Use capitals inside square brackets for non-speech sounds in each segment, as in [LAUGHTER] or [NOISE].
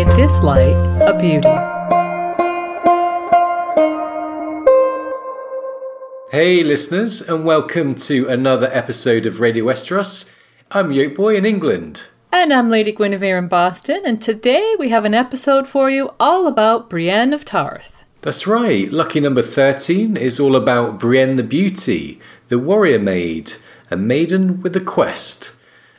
In This Light, a Beauty. Hey, listeners, and welcome to another episode of Radio Westeros. I'm Yoke Boy in England. And I'm Lady Guinevere in Boston, and today we have an episode for you all about Brienne of Tarth. That's right, lucky number 13 is all about Brienne the Beauty, the warrior maid, a maiden with a quest.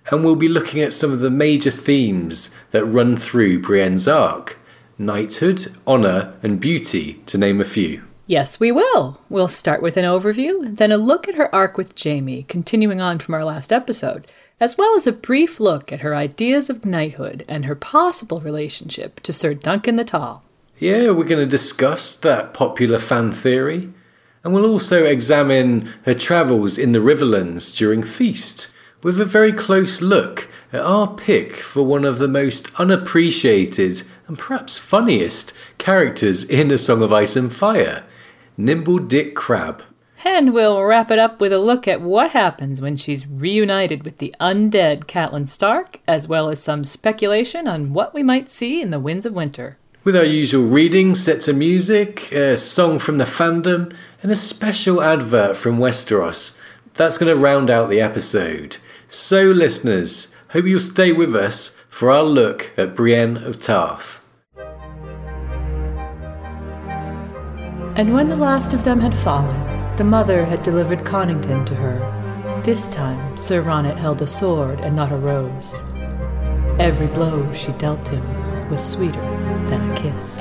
And we'll be looking at some of the major themes that run through Brienne's arc knighthood, honour, and beauty, to name a few. Yes, we will. We'll start with an overview, then a look at her arc with Jaime, continuing on from our last episode, as well as a brief look at her ideas of knighthood and her possible relationship to Sir Duncan the Tall. Yeah, we're going to discuss that popular fan theory, and we'll also examine her travels in the Riverlands during Feast, with a very close look at our pick for one of the most unappreciated and perhaps funniest characters in A Song of Ice and Fire, Nimble Dick Crabb. And we'll wrap it up with a look at what happens when she's reunited with the undead Catelyn Stark, as well as some speculation on what we might see in the Winds of Winter. With our usual readings set to music, a song from the fandom, and a special advert from Westeros. That's going to round out the episode. So, listeners, hope you'll stay with us for our look at Brienne of Tarth. And when the last of them had fallen, the mother had delivered Connington to her. This time Sir Ronnet held a sword and not a rose. Every blow she dealt him was sweeter than a kiss.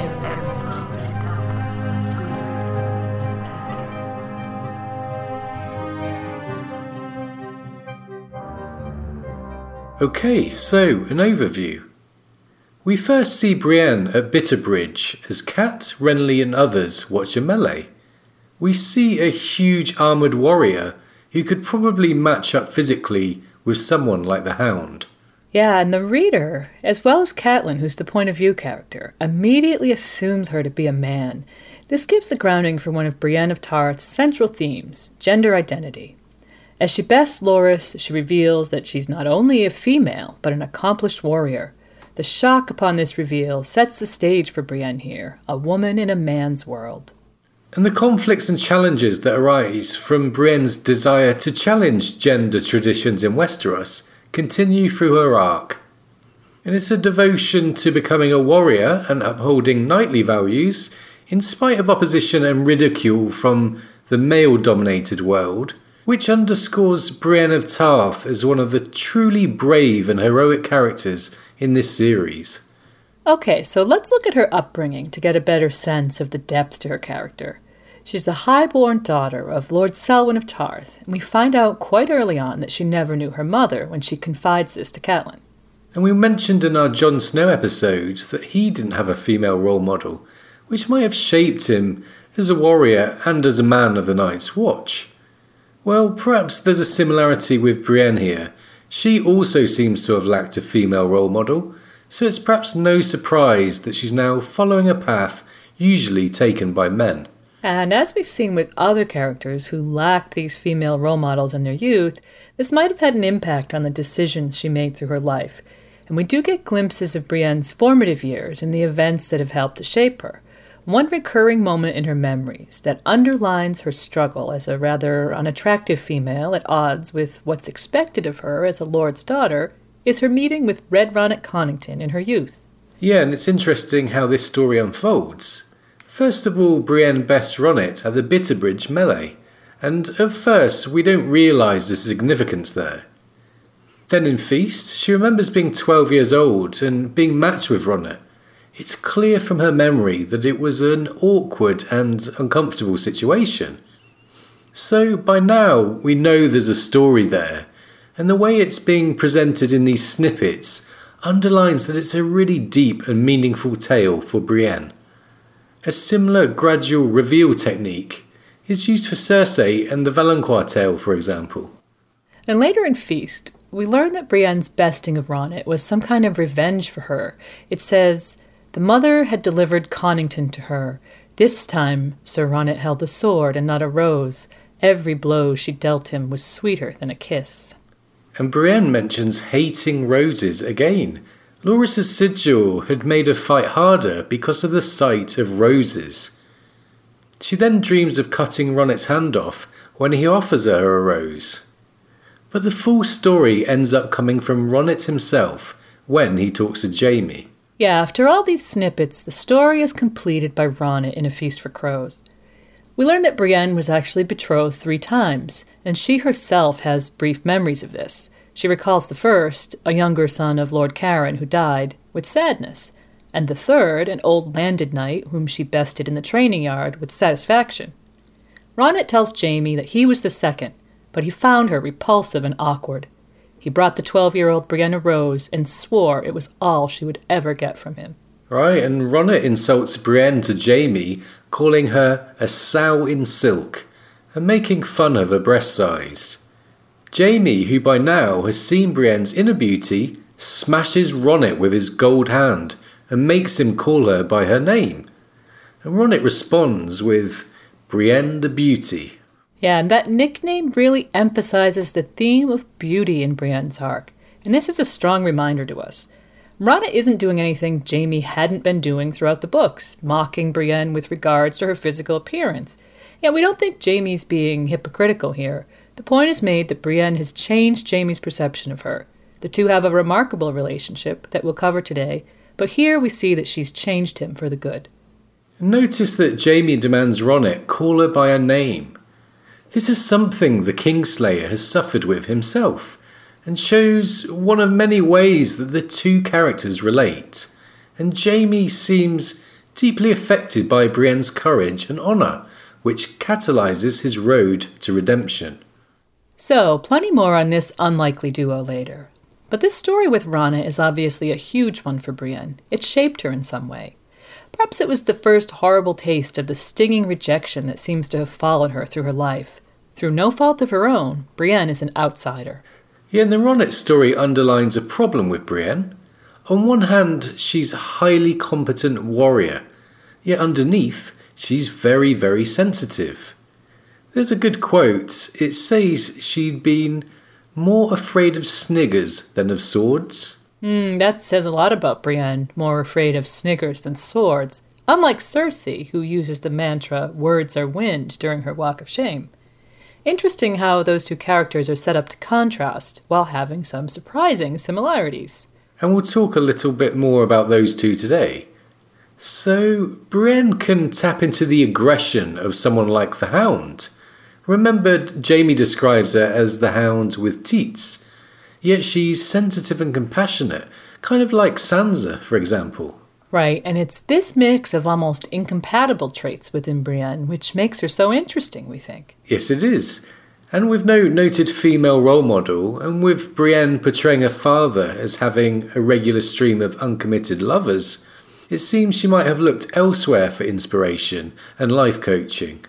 Okay, so an overview. We first see Brienne at Bitterbridge as Cat, Renly, and others watch a melee. We see a huge armoured warrior who could probably match up physically with someone like the Hound. Yeah, and the reader, as well as Catelyn, who's the point of view character, immediately assumes her to be a man. This gives the grounding for one of Brienne of Tarth's central themes gender identity. As she bests Loras, she reveals that she's not only a female, but an accomplished warrior. The shock upon this reveal sets the stage for Brienne here, a woman in a man's world. And the conflicts and challenges that arise from Brienne's desire to challenge gender traditions in Westeros continue through her arc. And it's a devotion to becoming a warrior and upholding knightly values, in spite of opposition and ridicule from the male dominated world, which underscores Brienne of Tarth as one of the truly brave and heroic characters in this series. Okay, so let's look at her upbringing to get a better sense of the depth to her character. She's the high-born daughter of Lord Selwyn of Tarth, and we find out quite early on that she never knew her mother when she confides this to Catelyn. And we mentioned in our Jon Snow episode that he didn't have a female role model, which might have shaped him as a warrior and as a man of the Night's Watch. Well, perhaps there's a similarity with Brienne here. She also seems to have lacked a female role model, so it's perhaps no surprise that she's now following a path usually taken by men. And as we've seen with other characters who lacked these female role models in their youth, this might have had an impact on the decisions she made through her life. and we do get glimpses of Brienne's formative years and the events that have helped to shape her. One recurring moment in her memories that underlines her struggle as a rather unattractive female at odds with what's expected of her as a lord's daughter is her meeting with Red Ronnet Connington in her youth. Yeah, and it's interesting how this story unfolds. First of all, Brienne bests Ronnet at the Bitterbridge melee, and at first we don't realise the significance there. Then in Feast, she remembers being 12 years old and being matched with Ronnet. It's clear from her memory that it was an awkward and uncomfortable situation. So by now we know there's a story there, and the way it's being presented in these snippets underlines that it's a really deep and meaningful tale for Brienne. A similar gradual reveal technique is used for Cersei and the Valonqar tale, for example. And later in Feast, we learn that Brienne's besting of Ronnet was some kind of revenge for her. It says, The mother had delivered Connington to her. This time Sir Ronnet held a sword and not a rose. Every blow she dealt him was sweeter than a kiss. And Brienne mentions hating roses again. Loras's sigil had made her fight harder because of the sight of roses. She then dreams of cutting Ronnet's hand off when he offers her a rose. But the full story ends up coming from Ronnet himself when he talks to Jaime. Yeah, after all these snippets, the story is completed by Ronnet in A Feast for Crows. We learn that Brienne was actually betrothed three times, and she herself has brief memories of this. She recalls the first, a younger son of Lord Caron who died, with sadness, and the third, an old landed knight whom she bested in the training yard, with satisfaction. Ronnet tells Jaime that he was the second, but he found her repulsive and awkward. He brought the twelve year old Brienne a rose and swore it was all she would ever get from him. Right, and Ronnet insults Brienne to Jaime, calling her a sow in silk, and making fun of her breast size. Jaime, who by now has seen Brienne's inner beauty, smashes Ronnet with his gold hand and makes him call her by her name. And Ronnet responds with Brienne the Beauty. Yeah, and that nickname really emphasizes the theme of beauty in Brienne's arc, and this is a strong reminder to us. Ronnet isn't doing anything Jaime hadn't been doing throughout the books, mocking Brienne with regards to her physical appearance. Yeah, we don't think Jaime's being hypocritical here. The point is made that Brienne has changed Jaime's perception of her. The two have a remarkable relationship that we'll cover today, but here we see that she's changed him for the good. Notice that Jaime demands Ronnet call her by her name. This is something the Kingslayer has suffered with himself, and shows one of many ways that the two characters relate. And Jaime seems deeply affected by Brienne's courage and honour, which catalyses his road to redemption. So, plenty more on this unlikely duo later. But this story with Ronnet is obviously a huge one for Brienne. It shaped her in some way. Perhaps it was the first horrible taste of the stinging rejection that seems to have followed her through her life. Through no fault of her own, Brienne is an outsider. Yeah, and the Ronnet story underlines a problem with Brienne. On one hand, she's a highly competent warrior, yet underneath, she's very, very sensitive. There's a good quote. It says she'd been more afraid of sniggers than of swords. Hmm, that says a lot about Brienne, more afraid of sniggers than swords, unlike Cersei, who uses the mantra, words are wind, during her walk of shame. Interesting how those two characters are set up to contrast, while having some surprising similarities. And we'll talk a little bit more about those two today. So, Brienne can tap into the aggression of someone like the Hound. Remember, Jaime describes her as the Hound with teats. Yet she's sensitive and compassionate, kind of like Sansa, for example. Right, and it's this mix of almost incompatible traits within Brienne which makes her so interesting, we think. Yes, it is. And with no noted female role model, and with Brienne portraying her father as having a regular stream of uncommitted lovers, it seems she might have looked elsewhere for inspiration and life coaching.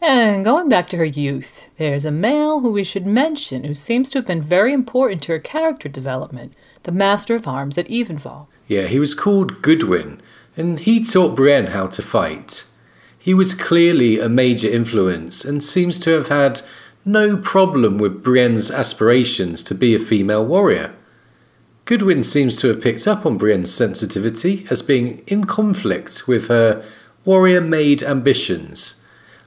And going back to her youth, there's a male who we should mention who seems to have been very important to her character development the Master of Arms at Evenfall. Yeah, he was called Goodwin, and he taught Brienne how to fight. He was clearly a major influence and seems to have had no problem with Brienne's aspirations to be a female warrior. Goodwin seems to have picked up on Brienne's sensitivity as being in conflict with her warrior maid ambitions,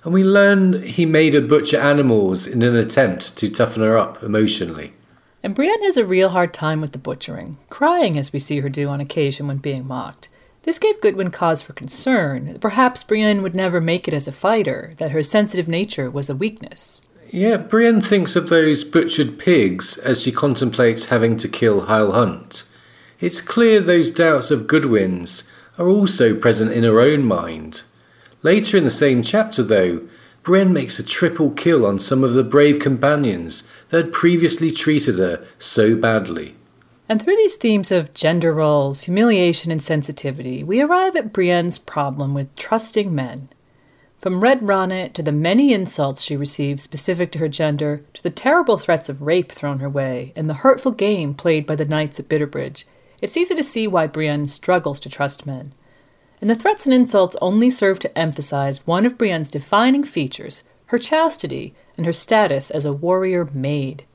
and we learn he made her butcher animals in an attempt to toughen her up emotionally. And Brienne has a real hard time with the butchering, crying as we see her do on occasion when being mocked. This gave Goodwin cause for concern. Perhaps Brienne would never make it as a fighter, that her sensitive nature was a weakness. Yeah, Brienne thinks of those butchered pigs as she contemplates having to kill Hyle Hunt. It's clear those doubts of Goodwin's are also present in her own mind. Later in the same chapter, though, Brienne makes a triple kill on some of the brave companions that had previously treated her so badly. And through these themes of gender roles, humiliation, and sensitivity, we arrive at Brienne's problem with trusting men. From Red Ronnet to the many insults she received specific to her gender, to the terrible threats of rape thrown her way, and the hurtful game played by the knights at Bitterbridge, it's easy to see why Brienne struggles to trust men. And the threats and insults only serve to emphasize one of Brienne's defining features her chastity and her status as a warrior maid.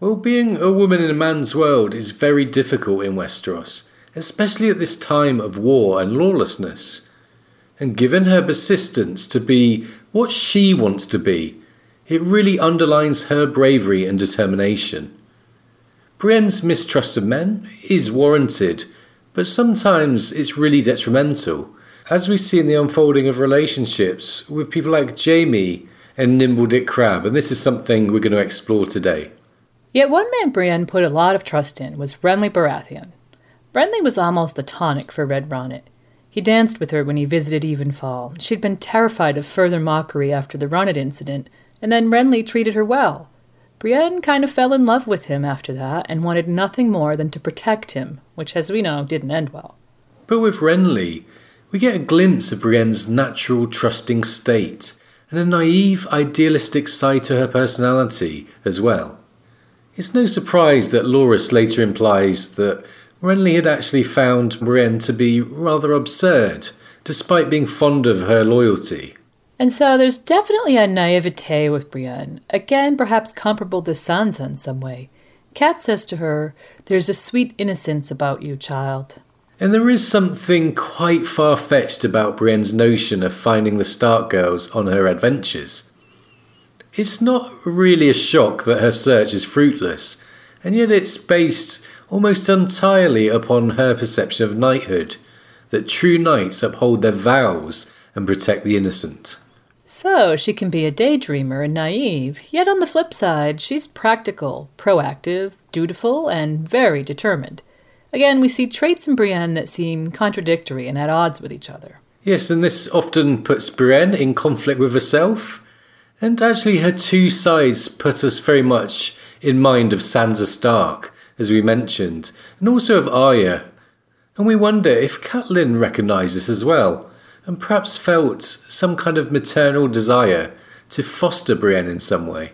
Well, being a woman in a man's world is very difficult in Westeros, especially at this time of war and lawlessness and given her persistence to be what she wants to be, it really underlines her bravery and determination. Brienne's mistrust of men is warranted, but sometimes it's really detrimental, as we see in the unfolding of relationships with people like Jaime and Nimble Dick Crabb, and this is something we're going to explore today. Yet one man Brienne put a lot of trust in was Renly Baratheon. Renly was almost the tonic for Red Ronnet. He danced with her when he visited Evenfall. She'd been terrified of further mockery after the Ronnet incident, and then Renly treated her well. Brienne kind of fell in love with him after that and wanted nothing more than to protect him, which, as we know, didn't end well. But with Renly, we get a glimpse of Brienne's natural trusting state and a naive, idealistic side to her personality as well. It's no surprise that Loras later implies that Renly had actually found Brienne to be rather absurd, despite being fond of her loyalty. And so there's definitely a naivete with Brienne, again perhaps comparable to Sansa in some way. Cat says to her, There's a sweet innocence about you, child. And there is something quite far fetched about Brienne's notion of finding the Stark girls on her adventures. It's not really a shock that her search is fruitless, and yet it's based almost entirely upon her perception of knighthood, that true knights uphold their vows and protect the innocent. So she can be a daydreamer and naive, yet on the flip side, she's practical, proactive, dutiful, and very determined. Again, we see traits in Brienne that seem contradictory and at odds with each other. Yes, and this often puts Brienne in conflict with herself. And actually, her two sides put us very much in mind of Sansa Stark, as we mentioned, and also of Arya. And we wonder if Catelyn recognises as well, and perhaps felt some kind of maternal desire to foster Brienne in some way.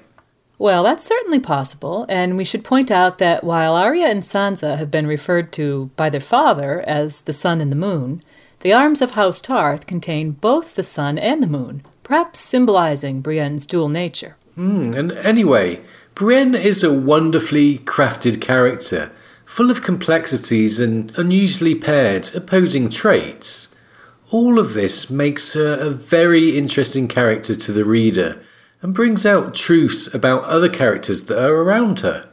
Well, that's certainly possible, and we should point out that while Arya and Sansa have been referred to by their father as the sun and the moon, the arms of House Tarth contain both the sun and the moon, perhaps symbolizing Brienne's dual nature. Mm, and anyway, Brienne is a wonderfully crafted character, full of complexities and unusually paired opposing traits. All of this makes her a very interesting character to the reader and brings out truths about other characters that are around her.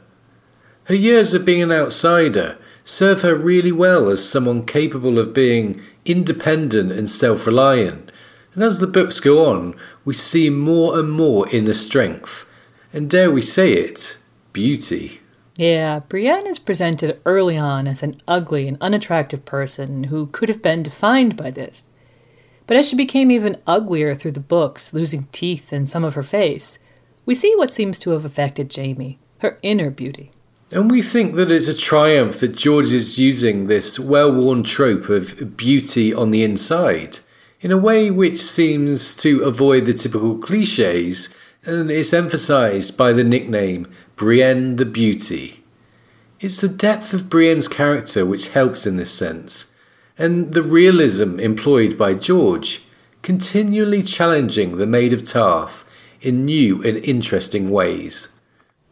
Her years of being an outsider serve her really well as someone capable of being independent and self reliant, and as the books go on, we see more and more inner strength and dare we say it, beauty. Yeah, Brienne is presented early on as an ugly and unattractive person who could have been defined by this. But as she became even uglier through the books, losing teeth and some of her face, we see what seems to have affected Jaime, her inner beauty. And we think that it's a triumph that George is using this well worn trope of beauty on the inside in a way which seems to avoid the typical cliches and it's emphasized by the nickname Brienne the Beauty. It's the depth of Brienne's character which helps in this sense, and the realism employed by George, continually challenging the Maid of Tarth in new and interesting ways.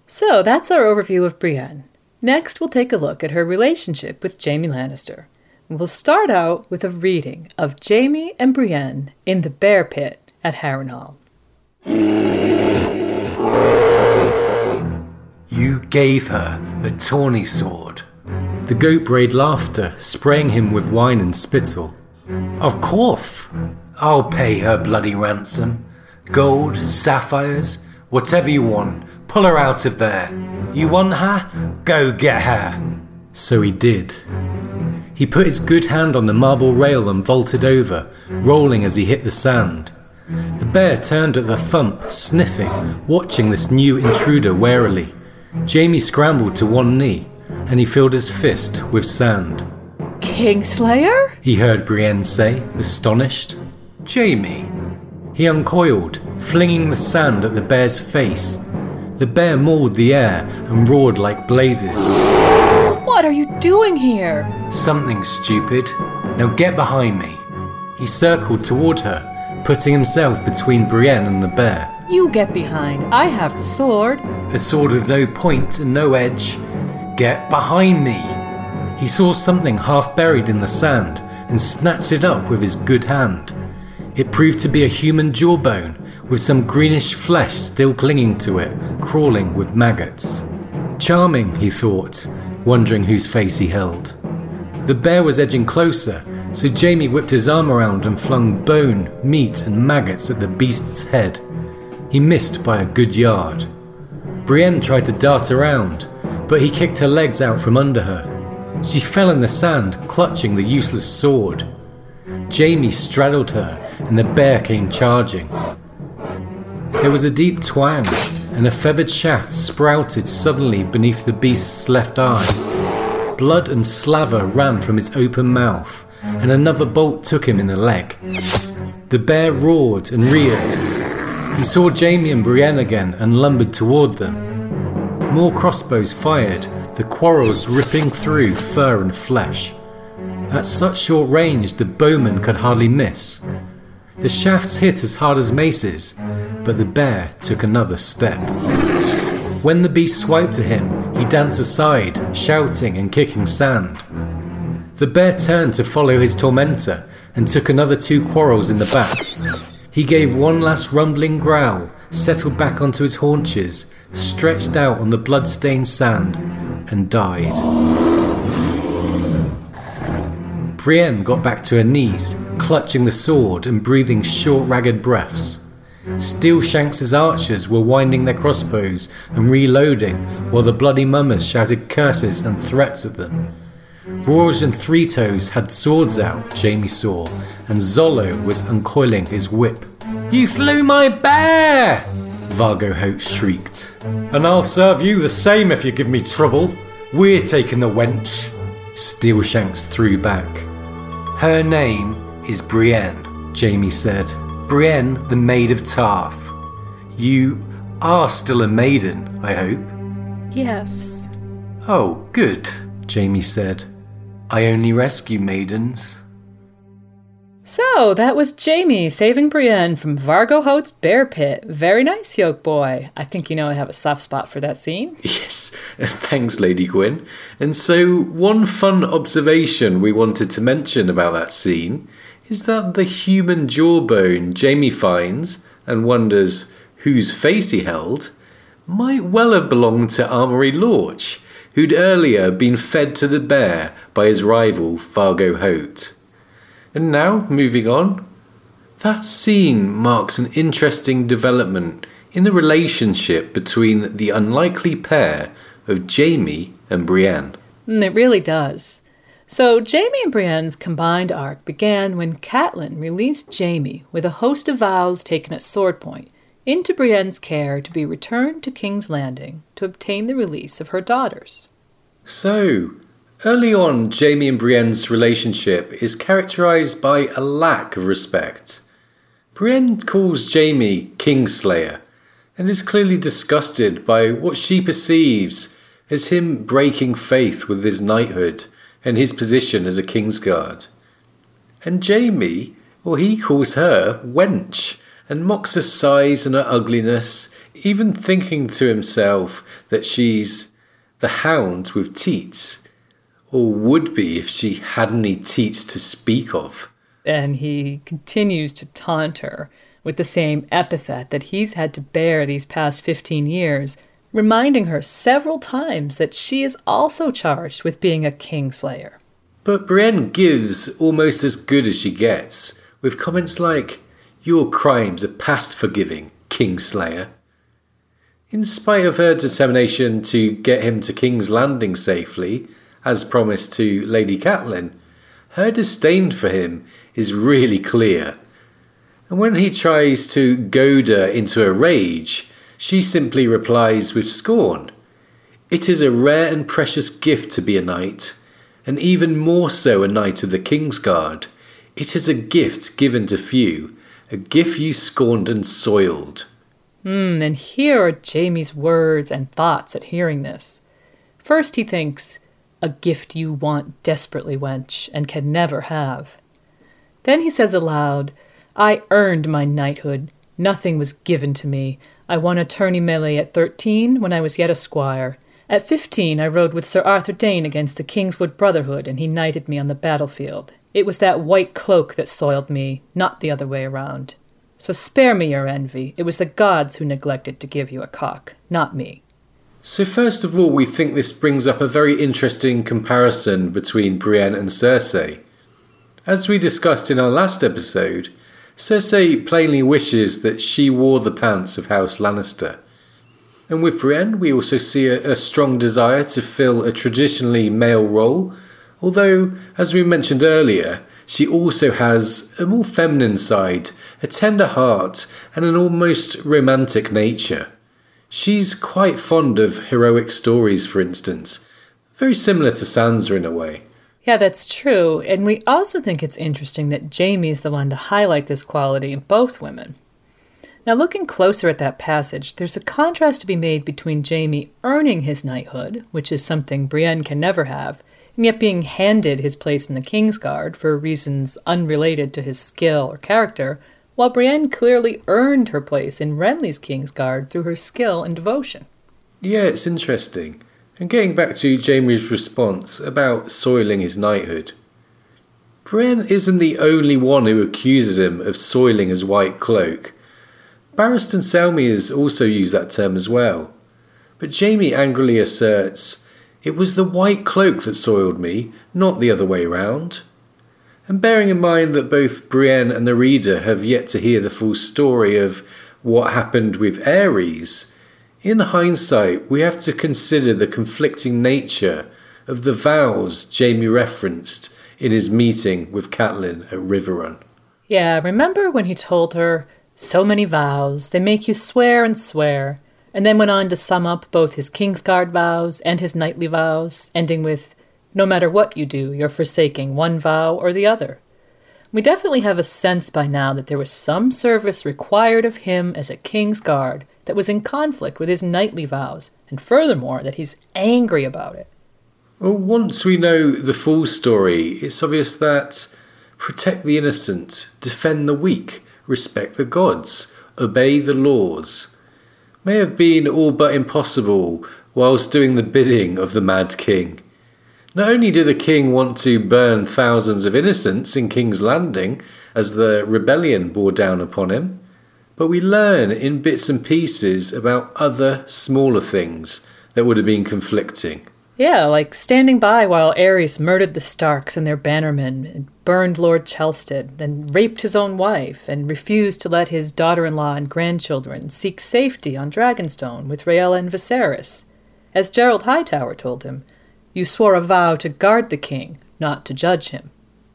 So that's our overview of Brienne. Next, we'll take a look at her relationship with Jaime Lannister. We'll start out with a reading of Jaime and Brienne in the Bear Pit at Harrenhal. You gave her a tourney sword. The goat brayed laughter, spraying him with wine and spittle. Of course, I'll pay her bloody ransom. Gold, sapphires, whatever you want, pull her out of there. You want her? Go get her. So he did. He put his good hand on the marble rail and vaulted over, rolling as he hit the sand. The bear turned at the thump, sniffing, watching this new intruder warily. Jaime scrambled to one knee, and he filled his fist with sand. Kingslayer? He heard Brienne say, astonished. Jaime. He uncoiled, flinging the sand at the bear's face. The bear mauled the air and roared like blazes. What are you doing here? Something stupid. Now get behind me. He circled toward her, putting himself between Brienne and the bear. You get behind. I have the sword. A sword with no point and no edge. Get behind me. He saw something half buried in the sand and snatched it up with his good hand. It proved to be a human jawbone with some greenish flesh still clinging to it, crawling with maggots. Charming, he thought, wondering whose face he held. The bear was edging closer, so Jaime whipped his arm around and flung bone, meat, and maggots at the beast's head. He missed by a good yard. Brienne tried to dart around, but he kicked her legs out from under her. She fell in the sand, clutching the useless sword. Jaime straddled her, and the bear came charging. There was a deep twang, and a feathered shaft sprouted suddenly beneath the beast's left eye. Blood and slaver ran from his open mouth, and another bolt took him in the leg. The bear roared and reared. He saw Jaime and Brienne again and lumbered toward them. More crossbows fired, the quarrels ripping through fur and flesh. At such short range, the bowmen could hardly miss. The shafts hit as hard as maces, but the bear took another step. When the beast swiped to him, he danced aside, shouting and kicking sand. The bear turned to follow his tormentor and took another two quarrels in the back. He gave one last rumbling growl, settled back onto his haunches, stretched out on the blood-stained sand, and died. Brienne got back to her knees, clutching the sword and breathing short, ragged breaths. Steel Shanks's archers were winding their crossbows and reloading, while the bloody mummers shouted curses and threats at them. Rorge and Three Toes had swords out, Jaime saw, and Zollo was uncoiling his whip. You slew my bear! Vargo Hoat shrieked. And I'll serve you the same if you give me trouble. We're taking the wench. Steelshanks threw back. Her name is Brienne, Jaime said. Brienne, the Maid of Tarth. You are still a maiden, I hope. Yes. Oh, good, Jaime said. I only rescue maidens. So, that was Jaime saving Brienne from Vargo Hoat's bear pit. Very nice, Yoke Boy. I think you know I have a soft spot for that scene. [LAUGHS] Yes, thanks, Lady Gwyn. And so, one fun observation we wanted to mention about that scene is that the human jawbone Jaime finds and wonders whose face he held might well have belonged to Amory Lorch, who'd earlier been fed to the bear by his rival Vargo Hoat. And now, moving on, that scene marks an interesting development in the relationship between the unlikely pair of Jaime and Brienne. Mm, It really does. So, Jaime and Brienne's combined arc began when Catelyn released Jaime with a host of vows taken at sword point into Brienne's care to be returned to King's Landing to obtain the release of her daughters. So, early on, Jaime and Brienne's relationship is characterized by a lack of respect. Brienne calls Jaime Kingslayer and is clearly disgusted by what she perceives as him breaking faith with his knighthood and his position as a Kingsguard. And Jaime, well, he calls her wench and mocks her size and her ugliness, even thinking to himself that she's the hound with teats, or would be if she had any teats to speak of. And he continues to taunt her with the same epithet that he's had to bear these past 15 years, reminding her several times that she is also charged with being a kingslayer. But Brienne gives almost as good as she gets, with comments like, Your crimes are past forgiving, Kingslayer. In spite of her determination to get him to King's Landing safely, as promised to Lady Catelyn, her disdain for him is really clear. And when he tries to goad her into a rage, she simply replies with scorn It is a rare and precious gift to be a knight, and even more so a knight of the King's Guard. It is a gift given to few, a gift you scorned and soiled. Hmm, and here are Jaime's words and thoughts at hearing this. First, he thinks, A gift you want desperately, wench, and can never have. Then he says aloud, I earned my knighthood. Nothing was given to me. I won a tourney melee at thirteen, when I was yet a squire. At fifteen, I rode with Sir Arthur Dayne against the Kingswood Brotherhood, and he knighted me on the battlefield. It was that white cloak that soiled me, not the other way around. So spare me your envy. It was the gods who neglected to give you a cock, not me. So, first of all, we think this brings up a very interesting comparison between Brienne and Cersei. As we discussed in our last episode, Cersei plainly wishes that she wore the pants of House Lannister. And with Brienne, we also see a, a strong desire to fill a traditionally male role, although, as we mentioned earlier, she also has a more feminine side, a tender heart, and an almost romantic nature. She's quite fond of heroic stories, for instance, very similar to Sansa in a way. Yeah, that's true. And we also think it's interesting that Jaime is the one to highlight this quality in both women. Now, looking closer at that passage, there's a contrast to be made between Jaime earning his knighthood, which is something Brienne can never have, yet being handed his place in the King's Guard for reasons unrelated to his skill or character, while Brienne clearly earned her place in Renly's King's Guard through her skill and devotion. Yeah, it's interesting. And getting back to Jaime's response about soiling his knighthood, Brienne isn't the only one who accuses him of soiling his white cloak. Barristan Selmy has also used that term as well. But Jaime angrily asserts it was the white cloak that soiled me, not the other way round. And bearing in mind that both Brienne and the reader have yet to hear the full story of what happened with Aerys, in hindsight we have to consider the conflicting nature of the vows Jaime referenced in his meeting with Catelyn at Riverrun. Yeah, remember when he told her, So many vows, they make you swear and swear, and then went on to sum up both his Kingsguard vows and his knightly vows, ending with, No matter what you do, you're forsaking one vow or the other. We definitely have a sense by now that there was some service required of him as a king's guard that was in conflict with his knightly vows, and furthermore, that he's angry about it. Well, once we know the full story, it's obvious that protect the innocent, defend the weak, respect the gods, obey the laws, may have been all but impossible whilst doing the bidding of the Mad King. Not only did the king want to burn thousands of innocents in King's Landing as the rebellion bore down upon him, but we learn in bits and pieces about other smaller things that would have been conflicting. Yeah, like standing by while Aerys murdered the Starks and their bannermen, and burned Lord Chelsted, and raped his own wife, and refused to let his daughter in law and grandchildren seek safety on Dragonstone with Rhaella and Viserys. As Gerold Hightower told him, you swore a vow to guard the king, not to judge him.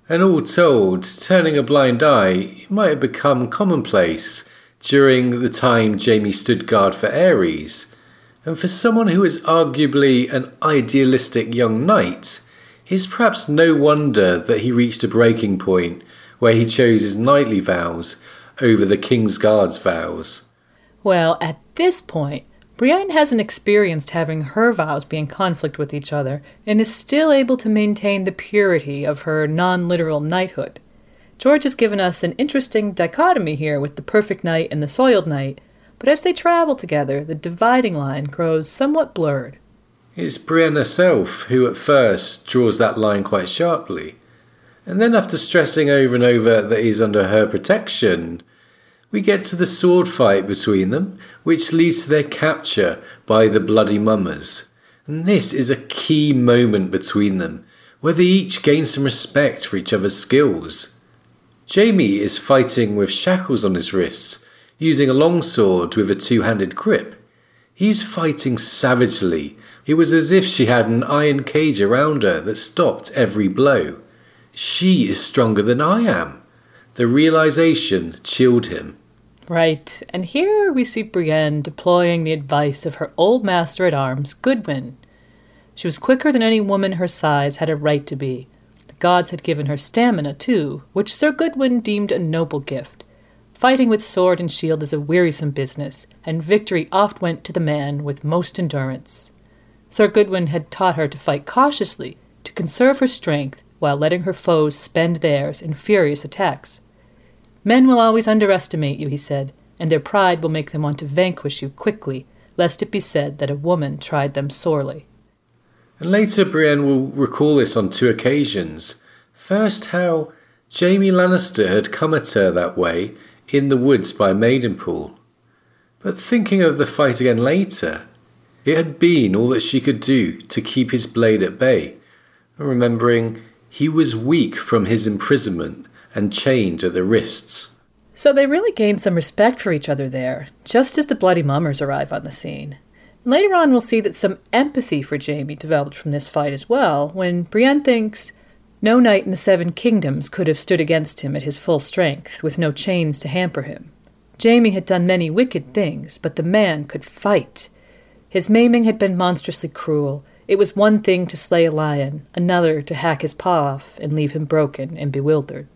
And all told, turning a blind eye might have become commonplace during the time Jaime stood guard for Aerys and for someone who is arguably an idealistic young knight, it's perhaps no wonder that he reached a breaking point where he chose his knightly vows over the King's Guard's vows. Well, at this point, Brienne hasn't experienced having her vows be in conflict with each other and is still able to maintain the purity of her non literal knighthood. George has given us an interesting dichotomy here with the perfect knight and the soiled knight, but as they travel together, the dividing line grows somewhat blurred. It's Brienne herself who at first draws that line quite sharply, and then after stressing over and over that he's under her protection, we get to the sword fight between them, which leads to their capture by the Bloody Mummers. And this is a key moment between them, where they each gain some respect for each other's skills. Jaime is fighting with shackles on his wrists, using a longsword with a two handed grip. He's fighting savagely. It was as if she had an iron cage around her that stopped every blow. She is stronger than I am. The realization chilled him. Right, and here we see Brienne deploying the advice of her old master at arms, Goodwin. She was quicker than any woman her size had a right to be. The gods had given her stamina, too, which Sir Goodwin deemed a noble gift. Fighting with sword and shield is a wearisome business, and victory oft went to the man with most endurance. Sir Goodwin had taught her to fight cautiously, to conserve her strength, while letting her foes spend theirs in furious attacks. Men will always underestimate you, he said, and their pride will make them want to vanquish you quickly, lest it be said that a woman tried them sorely. And later, Brienne will recall this on two occasions. First, how Jaime Lannister had come at her that way in the woods by Maidenpool. But thinking of the fight again later, it had been all that she could do to keep his blade at bay, remembering he was weak from his imprisonment and chained at the wrists. So they really gain some respect for each other there, just as the Bloody Mummers arrive on the scene. Later on, we'll see that some empathy for Jaime developed from this fight as well, when Brienne thinks no knight in the Seven Kingdoms could have stood against him at his full strength, with no chains to hamper him. Jaime had done many wicked things, but the man could fight. His maiming had been monstrously cruel. It was one thing to slay a lion, another to hack his paw off and leave him broken and bewildered.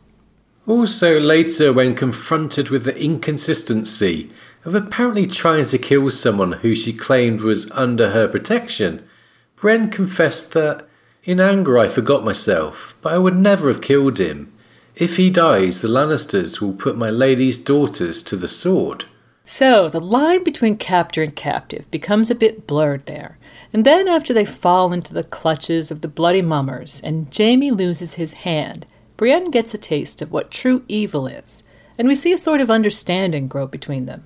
Also, later, when confronted with the inconsistency of apparently trying to kill someone who she claimed was under her protection, Brienne confessed that, in anger, I forgot myself, but I would never have killed him. If he dies, the Lannisters will put my lady's daughters to the sword. So, the line between captor and captive becomes a bit blurred there. And then, after they fall into the clutches of the bloody mummers and Jaime loses his hand, Brienne gets a taste of what true evil is, and we see a sort of understanding grow between them.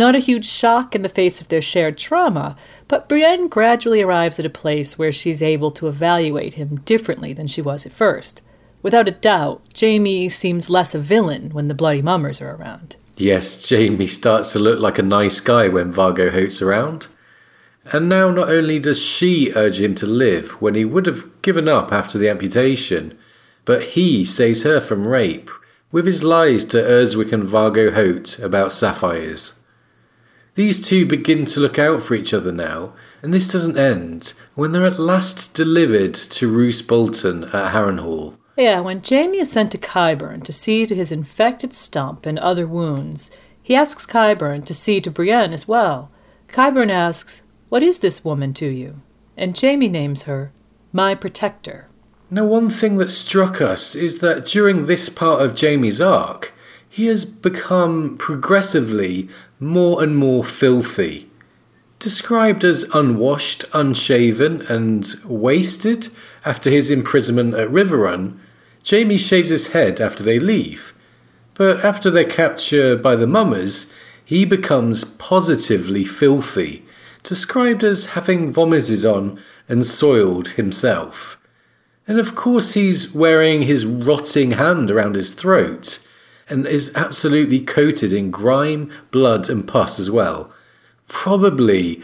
Not a huge shock in the face of their shared trauma, but Brienne gradually arrives at a place where she's able to evaluate him differently than she was at first. Without a doubt, Jaime seems less a villain when the Bloody Mummers are around. Yes, Jaime starts to look like a nice guy when Vargo Hoat's around. And now not only does she urge him to live when he would have given up after the amputation, but he saves her from rape with his lies to Urswyck and Vargo Hoat about sapphires. These two begin to look out for each other now, and this doesn't end when they're at last delivered to Roose Bolton at Harrenhal. Yeah, when Jaime is sent to Qyburn to see to his infected stump and other wounds, he asks Qyburn to see to Brienne as well. Qyburn asks, What is this woman to you? And Jaime names her my protector. Now, one thing that struck us is that during this part of Jaime's arc, he has become progressively more and more filthy. Described as unwashed, unshaven, and wasted after his imprisonment at River Run, Jaime shaves his head after they leave. But after their capture by the mummers, he becomes positively filthy, described as having vomited on and soiled himself. And of course, he's wearing his rotting hand around his throat and is absolutely coated in grime, blood, and pus as well. Probably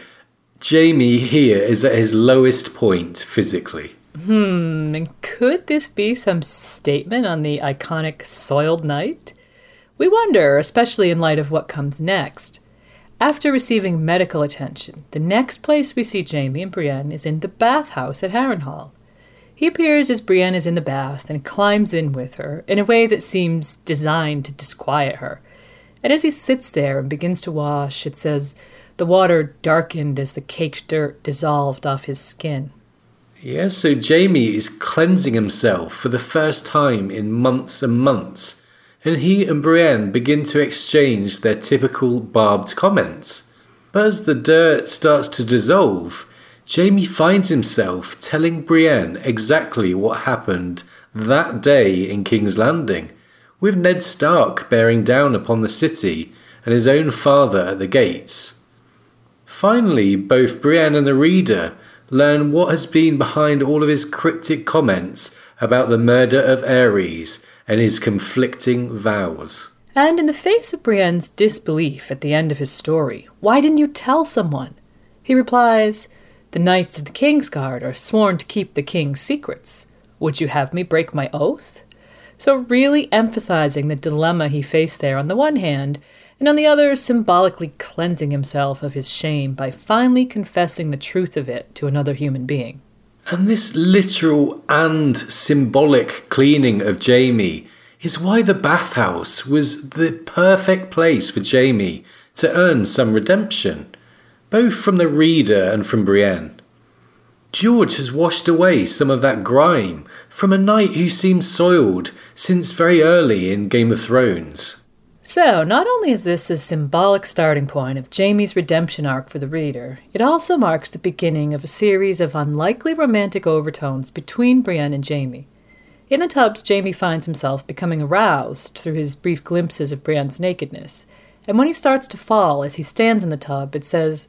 Jaime here is at his lowest point physically. Hmm, and could this be some statement on the iconic soiled knight? We wonder, especially in light of what comes next. After receiving medical attention, the next place we see Jaime and Brienne is in the bathhouse at Harrenhal. He appears as Brienne is in the bath and climbs in with her in a way that seems designed to disquiet her. And as he sits there and begins to wash, it says the water darkened as the caked dirt dissolved off his skin. Yes, so Jaime is cleansing himself for the first time in months and months, and he and Brienne begin to exchange their typical barbed comments. But as the dirt starts to dissolve, Jaime finds himself telling Brienne exactly what happened that day in King's Landing, with Ned Stark bearing down upon the city and his own father at the gates. Finally, both Brienne and the reader learn what has been behind all of his cryptic comments about the murder of Aerys and his conflicting vows. And in the face of Brienne's disbelief at the end of his story, why didn't you tell someone? He replies, The knights of the King's Guard are sworn to keep the king's secrets. Would you have me break my oath? So, really emphasizing the dilemma he faced there on the one hand, and on the other, symbolically cleansing himself of his shame by finally confessing the truth of it to another human being. And this literal and symbolic cleaning of Jaime is why the bathhouse was the perfect place for Jaime to earn some redemption, both from the reader and from Brienne. George has washed away some of that grime from a knight who seemed soiled since very early in Game of Thrones. So, not only is this a symbolic starting point of Jaime's redemption arc for the reader, it also marks the beginning of a series of unlikely romantic overtones between Brienne and Jaime. In the tubs, Jaime finds himself becoming aroused through his brief glimpses of Brienne's nakedness, and when he starts to fall as he stands in the tub, it says,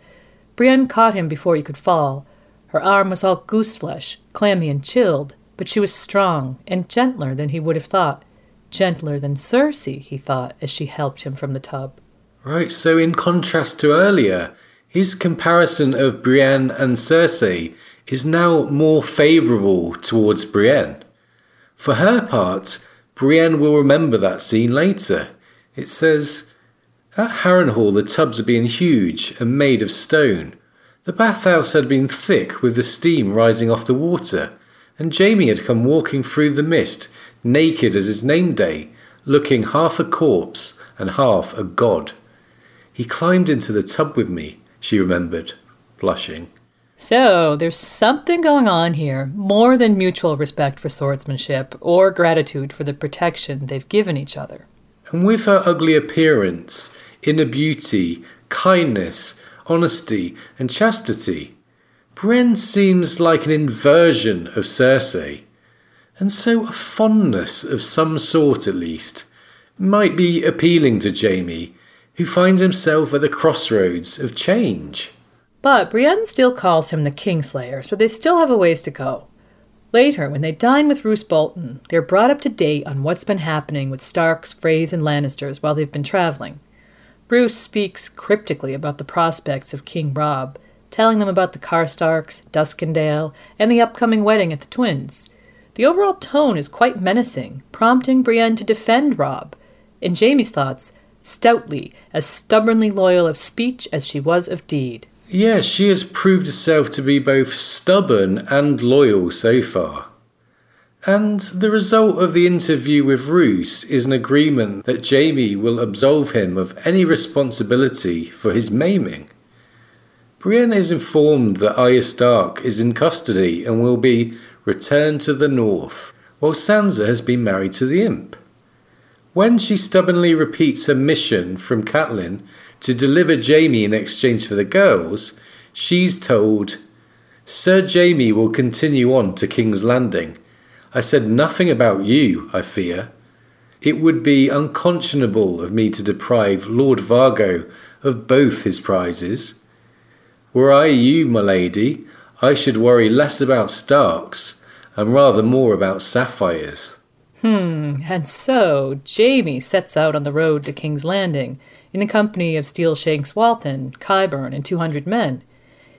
Brienne caught him before he could fall. Her arm was all goose flesh, clammy and chilled, but she was strong and gentler than he would have thought. Gentler than Cersei, he thought, as she helped him from the tub. Right, so in contrast to earlier, his comparison of Brienne and Cersei is now more favourable towards Brienne. For her part, Brienne will remember that scene later. It says, At Harrenhal the tubs had been huge and made of stone. The bathhouse had been thick with the steam rising off the water, and Jaime had come walking through the mist naked as his name day, looking half a corpse and half a god. He climbed into the tub with me, she remembered, blushing. So, there's something going on here, more than mutual respect for swordsmanship or gratitude for the protection they've given each other. And with her ugly appearance, inner beauty, kindness, honesty, and chastity, Brienne seems like an inversion of Cersei and so a fondness of some sort at least might be appealing to Jaime, who finds himself at the crossroads of change. But Brienne still calls him the Kingslayer, so they still have a ways to go. Later, when they dine with Roose Bolton, they're brought up to date on what's been happening with Starks, Freys, and Lannisters while they've been traveling. Roose speaks cryptically about the prospects of King Robb, telling them about the Karstarks, Duskendale, and the upcoming wedding at the Twins. The overall tone is quite menacing, prompting Brienne to defend Robb. In Jaime's thoughts, stoutly, as stubbornly loyal of speech as she was of deed. Yes, she has proved herself to be both stubborn and loyal so far. And the result of the interview with Roose is an agreement that Jaime will absolve him of any responsibility for his maiming. Brienne is informed that Arya Stark is in custody and will be returned to the north, while Sansa has been married to the imp. When she stubbornly repeats her mission from Catelyn to deliver Jaime in exchange for the girls, she's told, Sir Jaime will continue on to King's Landing. I said nothing about you, I fear. It would be unconscionable of me to deprive Lord Vargo of both his prizes. Were I you, my lady, I should worry less about Starks and rather more about sapphires. Hmm, and so Jaime sets out on the road to King's Landing in the company of Steelshanks Walton, Qyburn, and two hundred men.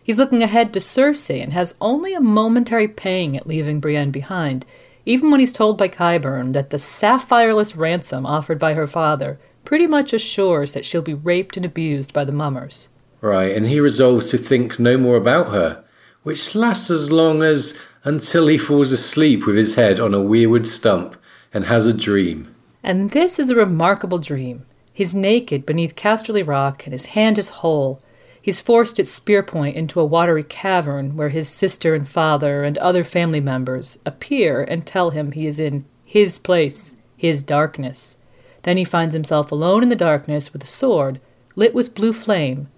He's looking ahead to Cersei and has only a momentary pang at leaving Brienne behind, even when he's told by Qyburn that the sapphireless ransom offered by her father pretty much assures that she'll be raped and abused by the mummers. Right, and he resolves to think no more about her which lasts as long as until he falls asleep with his head on a weirwood stump and has a dream. And this is a remarkable dream. He's naked beneath Casterly Rock, and his hand is whole. He's forced its spear point into a watery cavern where his sister and father and other family members appear and tell him he is in his place, his darkness. Then he finds himself alone in the darkness with a sword lit with blue flame.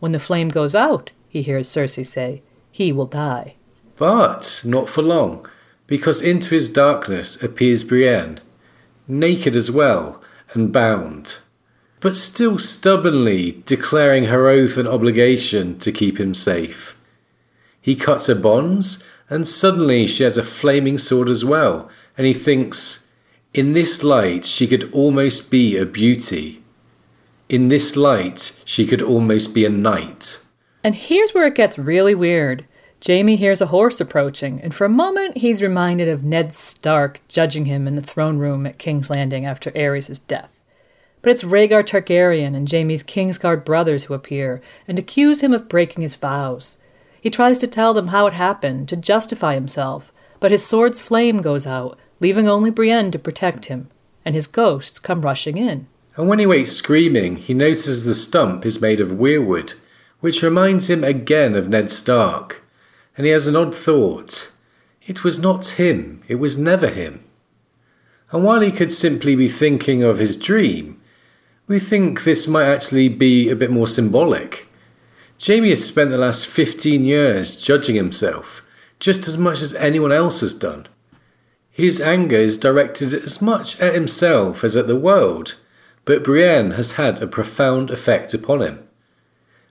When the flame goes out, he hears Cersei say, he will die. But not for long, because into his darkness appears Brienne, naked as well and bound, but still stubbornly declaring her oath and obligation to keep him safe. He cuts her bonds, and suddenly she has a flaming sword as well, and he thinks, in this light she could almost be a beauty. In this light she could almost be a knight. And here's where it gets really weird. Jaime hears a horse approaching, and for a moment he's reminded of Ned Stark judging him in the throne room at King's Landing after Aerys' death. But it's Rhaegar Targaryen and Jaime's Kingsguard brothers who appear and accuse him of breaking his vows. He tries to tell them how it happened, to justify himself, but his sword's flame goes out, leaving only Brienne to protect him, and his ghosts come rushing in. And when he wakes screaming, he notices the stump is made of weirwood, which reminds him again of Ned Stark. And he has an odd thought. It was not him, it was never him. And while he could simply be thinking of his dream, we think this might actually be a bit more symbolic. Jaime has spent the last 15 years judging himself, just as much as anyone else has done. His anger is directed as much at himself as at the world, but Brienne has had a profound effect upon him.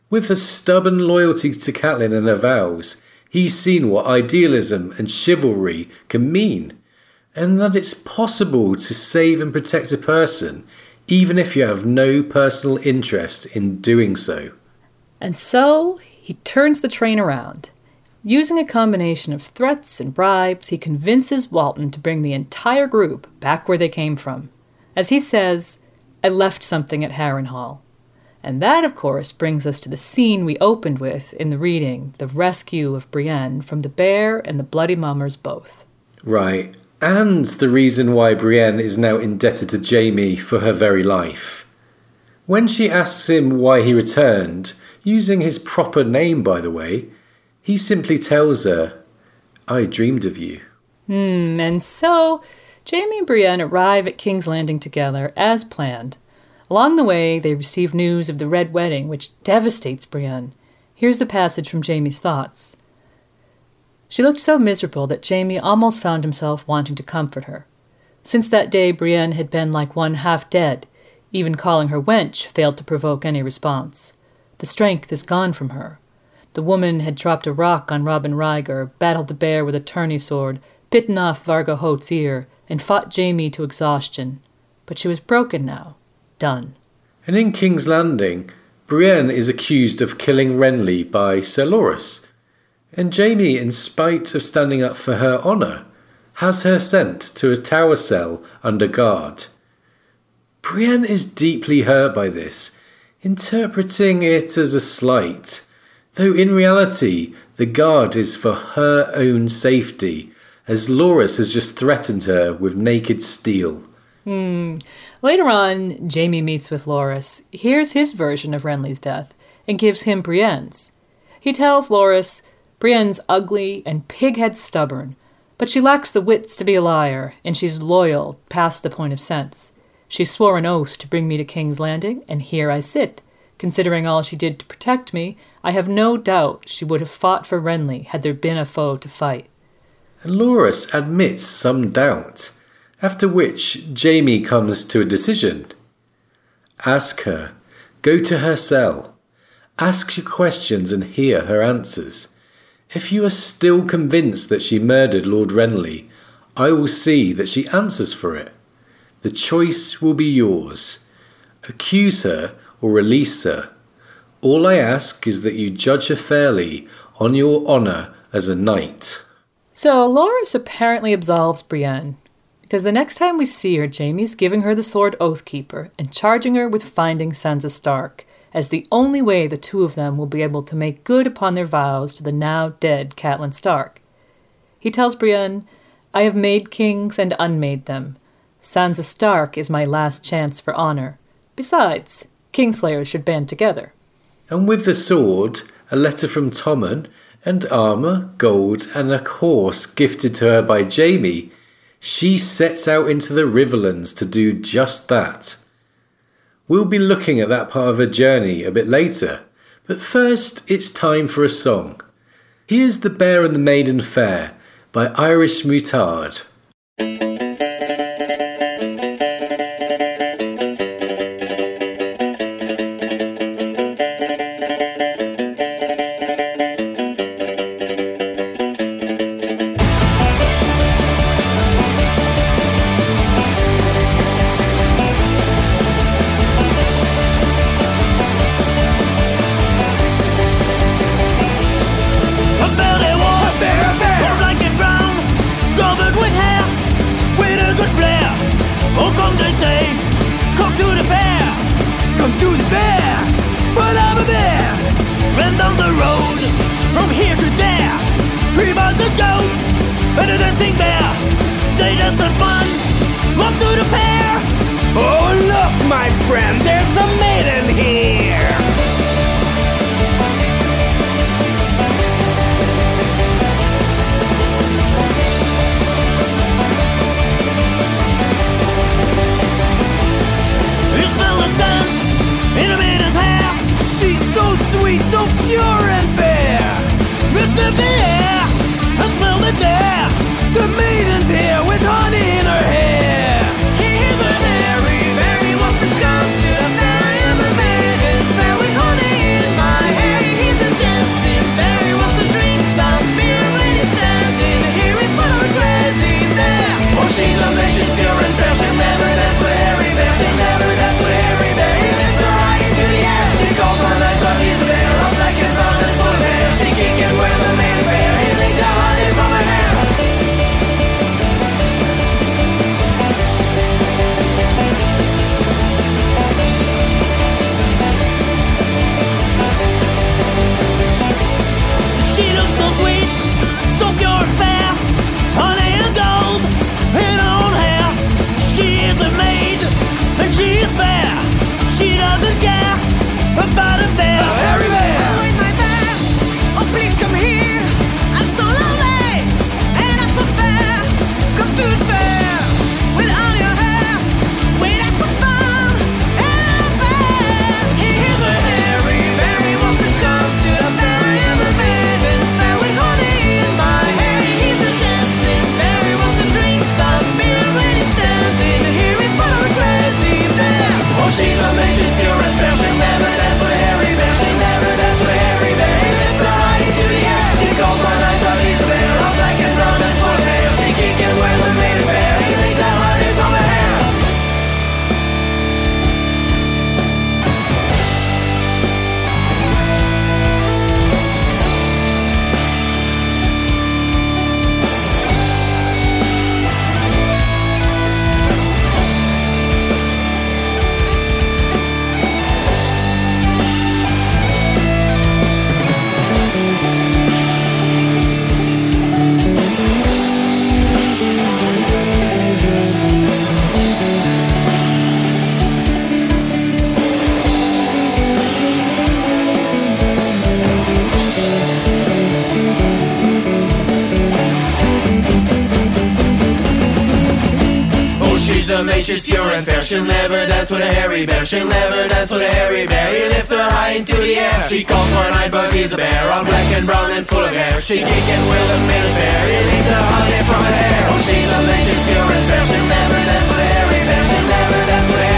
With a stubborn loyalty to Catelyn and her vows, he's seen what idealism and chivalry can mean, and that it's possible to save and protect a person even if you have no personal interest in doing so. And so he turns the train around. Using a combination of threats and bribes, he convinces Walton to bring the entire group back where they came from. As he says, I left something at Harrenhal. And that, of course, brings us to the scene we opened with in the reading the rescue of Brienne from the bear and the bloody mummers both. Right, and the reason why Brienne is now indebted to Jaime for her very life. When she asks him why he returned, using his proper name, by the way, he simply tells her, I dreamed of you. Hmm, and so Jaime and Brienne arrive at King's Landing together as planned. Along the way, they receive news of the Red Wedding, which devastates Brienne. Here's the passage from Jaime's thoughts. She looked so miserable that Jaime almost found himself wanting to comfort her. Since that day, Brienne had been like one half dead. Even calling her wench failed to provoke any response. The strength is gone from her. The woman had dropped a rock on Robin Ryger, battled the bear with a tourney sword, bitten off Vargo Hoat's ear, and fought Jaime to exhaustion. But she was broken now. Done. And in King's Landing, Brienne is accused of killing Renly by Sir Loras. And Jaime, in spite of standing up for her honour, has her sent to a tower cell under guard. Brienne is deeply hurt by this interpreting it as a slight, though in reality the guard is for her own safety, as Loras has just threatened her with naked steel. Hmm. Later on, Jaime meets with Loras, hears his version of Renly's death, and gives him Brienne's. He tells Loras, Brienne's ugly and pighead stubborn, but she lacks the wits to be a liar, and she's loyal past the point of sense. She swore an oath to bring me to King's Landing, and here I sit. Considering all she did to protect me, I have no doubt she would have fought for Renly had there been a foe to fight. Loras admits some doubt, after which Jaime comes to a decision. Ask her, go to her cell, ask your questions and hear her answers. If you are still convinced that she murdered Lord Renly, I will see that she answers for it. The choice will be yours. Accuse her or release her. All I ask is that you judge her fairly on your honour as a knight. So Loras apparently absolves Brienne, because the next time we see her, Jaime's giving her the sword Oathkeeper and charging her with finding Sansa Stark as the only way the two of them will be able to make good upon their vows to the now dead Catelyn Stark. He tells Brienne, I have made kings and unmade them. Sansa Stark is my last chance for honor. Besides, Kingslayers should band together. And with the sword, a letter from Tommen, and armour, gold, and a horse gifted to her by Jaime, she sets out into the Riverlands to do just that. We'll be looking at that part of her journey a bit later, but first it's time for a song. Here's The Bear and the Maiden Fair by Irish Moutarde. she'll never dance with a hairy bear. She'll never dance with a hairy bear. He lift her high into the air. She calls one eyed, but he's a bear, all black and brown and full of hair. She gig with a and bear. fair. He leaves the holiday from her hair. Oh, she's a legend, pure and fair. She'll never dance with a hairy bear. She'll never dance with a hairy bear.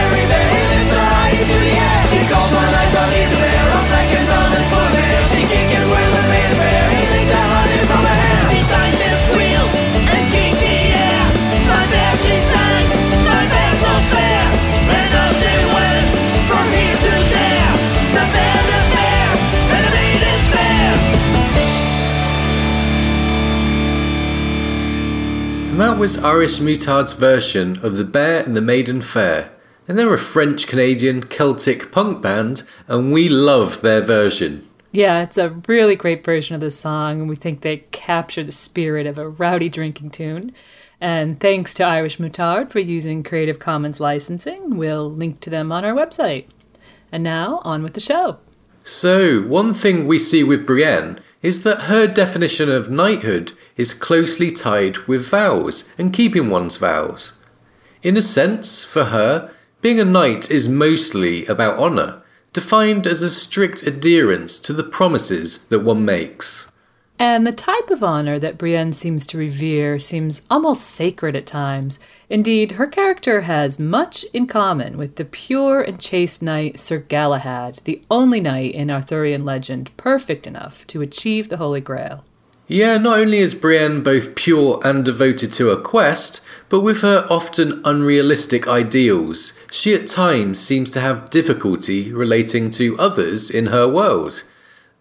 And that was Irish Moutarde's version of The Bear and the Maiden Fair. And they're a French Canadian Celtic punk band, and we love their version. Yeah, it's a really great version of the song, and we think they capture the spirit of a rowdy drinking tune. And thanks to Irish Moutarde for using Creative Commons licensing. We'll link to them on our website. And now, on with the show. So, one thing we see with Brienne is that her definition of knighthood is closely tied with vows and keeping one's vows. In a sense, for her, being a knight is mostly about honour, defined as a strict adherence to the promises that one makes type of honor that Brienne seems to revere seems almost sacred at times. Indeed, her character has much in common with the pure and chaste knight Sir Galahad, the only knight in Arthurian legend perfect enough to achieve the Holy Grail. Yeah, not only is Brienne both pure and devoted to her quest, but with her often unrealistic ideals, she at times seems to have difficulty relating to others in her world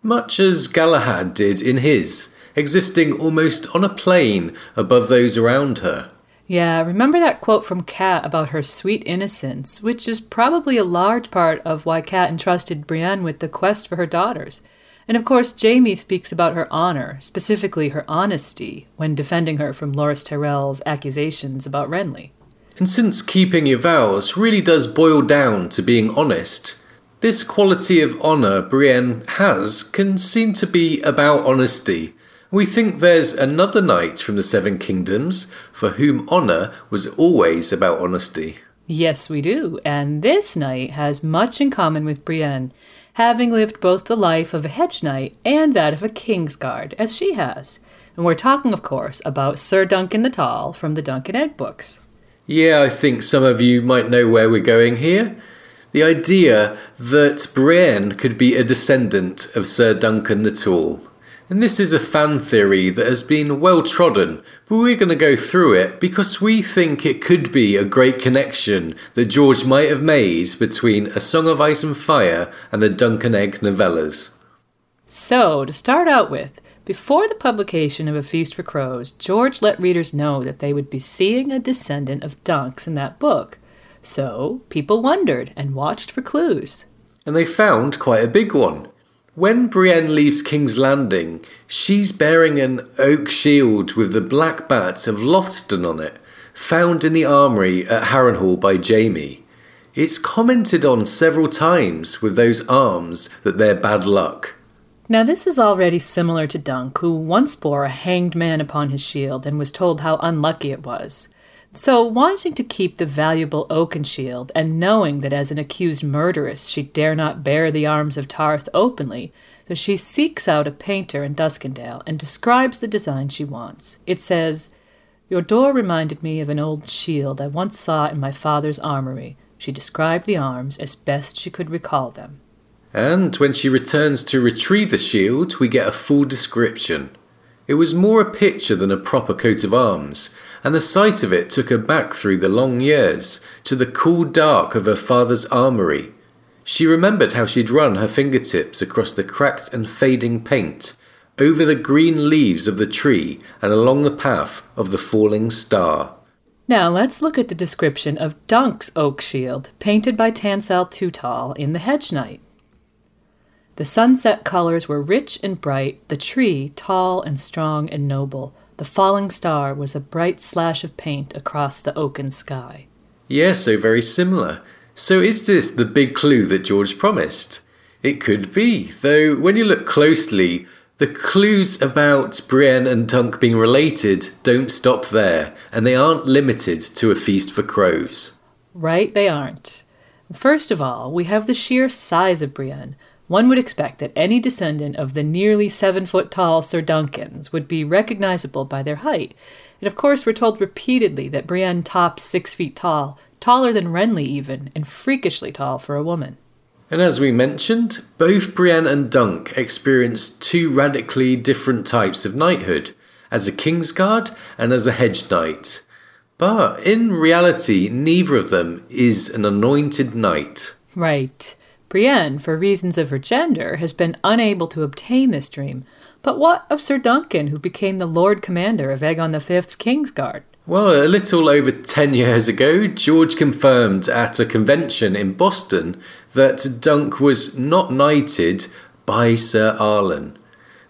much as Galahad did in his, existing almost on a plane above those around her. Yeah, remember that quote from Cat about her sweet innocence, which is probably a large part of why Cat entrusted Brienne with the quest for her daughters. And of course, Jaime speaks about her honor, specifically her honesty, when defending her from Loras Tyrell's accusations about Renly. And since keeping your vows really does boil down to being honest, this quality of honour Brienne has can seem to be about honesty. We think there's another knight from the Seven Kingdoms for whom honour was always about honesty. Yes, we do, and this knight has much in common with Brienne, having lived both the life of a hedge knight and that of a king's guard, as she has. And we're talking, of course, about Sir Duncan the Tall from the Dunk and Egg books. Yeah, I think some of you might know where we're going here. The idea that Brienne could be a descendant of Sir Duncan the Tall. And this is a fan theory that has been well trodden, but we're going to go through it because we think it could be a great connection that George might have made between A Song of Ice and Fire and the Dunk and Egg novellas. So, to start out with, before the publication of A Feast for Crows, George let readers know that they would be seeing a descendant of Dunks in that book. So people wondered and watched for clues. And they found quite a big one. When Brienne leaves King's Landing, she's bearing an oak shield with the black bat of Lothston on it, found in the armoury at Harrenhal by Jaime. It's commented on several times with those arms that they're bad luck. Now, this is already similar to Dunk, who once bore a hanged man upon his shield and was told how unlucky it was. So, wanting to keep the valuable oaken shield, and knowing that as an accused murderess she dare not bear the arms of Tarth openly, so she seeks out a painter in Duskendale and describes the design she wants. It says, Your door reminded me of an old shield I once saw in my father's armory. She described the arms as best she could recall them. And when she returns to retrieve the shield, we get a full description. It was more a picture than a proper coat of arms, and the sight of it took her back through the long years to the cool dark of her father's armoury. She remembered how she'd run her fingertips across the cracked and fading paint, over the green leaves of the tree, and along the path of the falling star. Now let's look at the description of Dunk's oak shield, painted by Tanselle Too-Tall in The Hedge Knight. The sunset colors were rich and bright, the tree tall and strong and noble, the falling star was a bright slash of paint across the oaken sky. Yeah, so very similar. So is this the big clue that George promised? It could be, though when you look closely, the clues about Brienne and Dunk being related don't stop there, and they aren't limited to a feast for crows. Right, they aren't. First of all, we have the sheer size of Brienne, one would expect that any descendant of the nearly seven foot tall Sir Duncans would be recognizable by their height. And of course, we're told repeatedly that Brienne tops six feet tall, taller than Renly even, and freakishly tall for a woman. And as we mentioned, both Brienne and Dunk experienced two radically different types of knighthood as a Kingsguard and as a Hedge Knight. But in reality, neither of them is an anointed knight. Right. Brienne, for reasons of her gender, has been unable to obtain this dream. But what of Sir Duncan, who became the Lord Commander of Aegon V's Kingsguard? Well, a little over 10 years ago, George confirmed at a convention in Boston that Dunk was not knighted by Sir Arlan.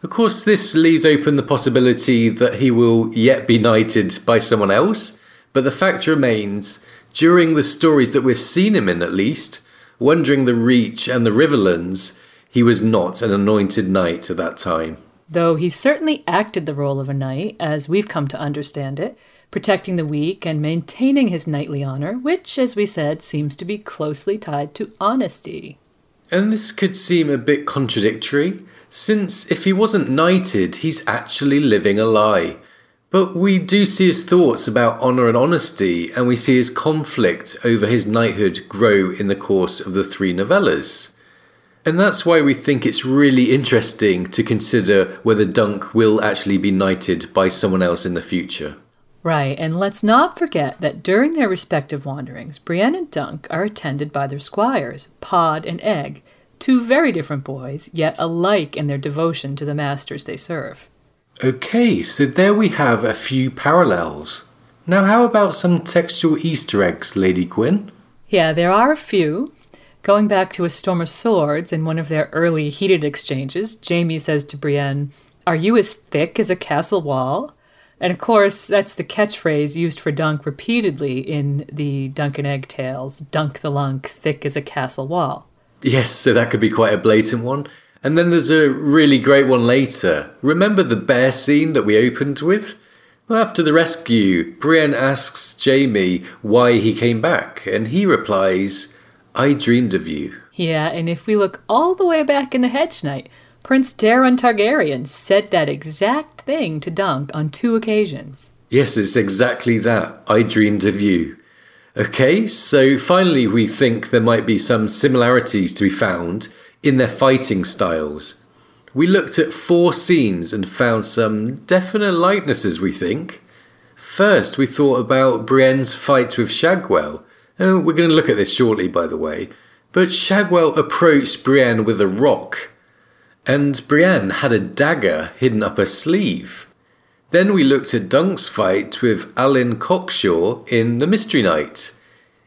Of course, this leaves open the possibility that he will yet be knighted by someone else, but the fact remains, during the stories that we've seen him in at least, Wandering the Reach and the Riverlands, he was not an anointed knight at that time. Though he certainly acted the role of a knight, as we've come to understand it, protecting the weak and maintaining his knightly honor, which, as we said, seems to be closely tied to honesty. And this could seem a bit contradictory, since if he wasn't knighted, he's actually living a lie. But we do see his thoughts about honour and honesty, and we see his conflict over his knighthood grow in the course of the three novellas. And that's why we think it's really interesting to consider whether Dunk will actually be knighted by someone else in the future. Right, and let's not forget that during their respective wanderings, Brienne and Dunk are attended by their squires, Pod and Egg, two very different boys, yet alike in their devotion to the masters they serve. Okay, so there we have a few parallels. Now, how about some textual Easter eggs, Lady Gwyn? Yeah, there are a few. Going back to A Storm of Swords, in one of their early heated exchanges, Jaime says to Brienne, Are you as thick as a castle wall? And of course, that's the catchphrase used for Dunk repeatedly in the Dunk and Egg tales Dunk the Lunk, thick as a castle wall. Yes, so that could be quite a blatant one. And then there's a really great one later. Remember the bear scene that we opened with? Well, after the rescue, Brienne asks Jaime why he came back, and he replies, I dreamed of you. Yeah, and if we look all the way back in the Hedge Knight, Prince Daeron Targaryen said that exact thing to Dunk on two occasions. Yes, it's exactly that. I dreamed of you. Okay, so finally, we think there might be some similarities to be found in their fighting styles. We looked at four scenes and found some definite likenesses, we think. First, we thought about Brienne's fight with Shagwell. Oh, we're going to look at this shortly, by the way. But Shagwell approached Brienne with a rock, and Brienne had a dagger hidden up her sleeve. Then we looked at Dunk's fight with Allyn Cockshaw in The Mystery Knight.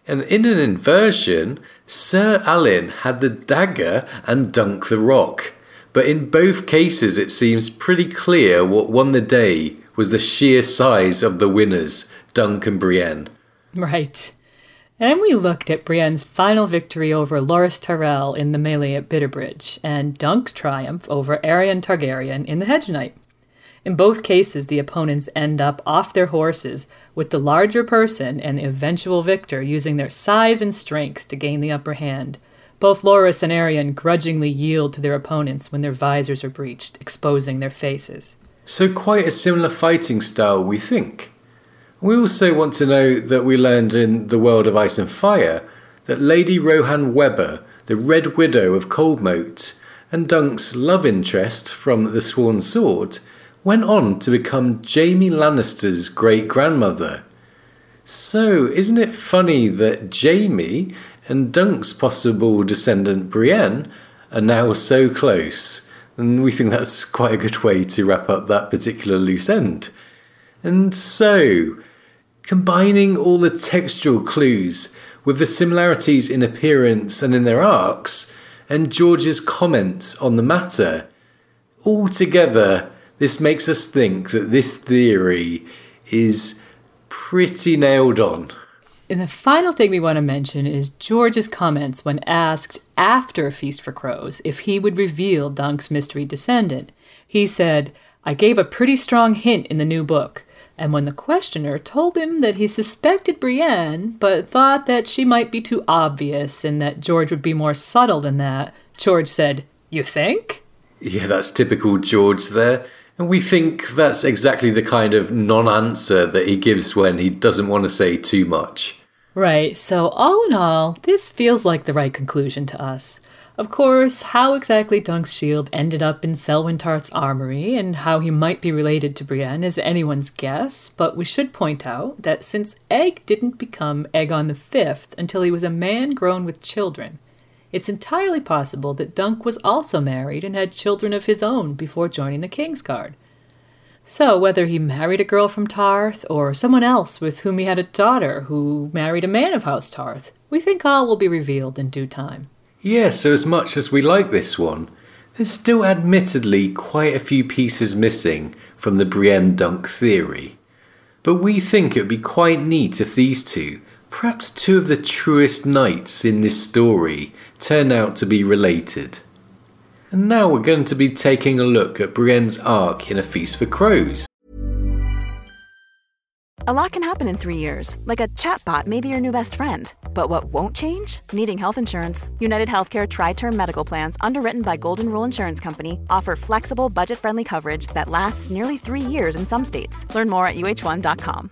And in an inversion, Sir Allyn had the dagger and Dunk the rock. But in both cases, it seems pretty clear what won the day was the sheer size of the winners, Dunk and Brienne. Right. And we looked at Brienne's final victory over Loras Tyrell in the melee at Bitterbridge, and Dunk's triumph over Aerion Targaryen in the Hedge Knight. In both cases, the opponents end up off their horses, with the larger person and the eventual victor using their size and strength to gain the upper hand. Both Loras and Aerion grudgingly yield to their opponents when their visors are breached, exposing their faces. So, quite a similar fighting style, we think. We also want to know that we learned in The World of Ice and Fire that Lady Rohanne Webber, the Red Widow of Coldmoat, and Dunk's love interest from The Sworn Sword, went on to become Jaime Lannister's great grandmother. So, isn't it funny that Jaime and Dunk's possible descendant Brienne are now so close? And we think that's quite a good way to wrap up that particular loose end. And so, combining all the textual clues with the similarities in appearance and in their arcs, and George's comments on the matter, all together this makes us think that this theory is pretty nailed on. And the final thing we want to mention is George's comments when asked after Feast for Crows if he would reveal Dunk's mystery descendant. He said, I gave a pretty strong hint in the new book. And when the questioner told him that he suspected Brienne, but thought that she might be too obvious and that George would be more subtle than that, George said, You think? Yeah, that's typical George there. And we think that's exactly the kind of non answer that he gives when he doesn't want to say too much. Right, so all in all, this feels like the right conclusion to us. Of course, how exactly Dunk's shield ended up in Selwyn Tarth's armory and how he might be related to Brienne is anyone's guess, but we should point out that since Egg didn't become Aegon the Fifth until he was a man grown with children, it's entirely possible that Dunk was also married and had children of his own before joining the King's Guard. So, whether he married a girl from Tarth or someone else with whom he had a daughter who married a man of House Tarth, we think all will be revealed in due time. Yes, so as much as we like this one, there's still admittedly quite a few pieces missing from the Brienne Dunk theory. But we think it would be quite neat if these two, perhaps two of the truest knights in this story, turn out to be related. And now we're going to be taking a look at Brienne's arc in A Feast for Crows. A lot can happen in three years, like a chatbot may be your new best friend. But what won't change? Needing health insurance. United Healthcare Tri Term Medical Plans, underwritten by Golden Rule Insurance Company, offer flexible, budget friendly coverage that lasts nearly three years in some states. Learn more at uh1.com.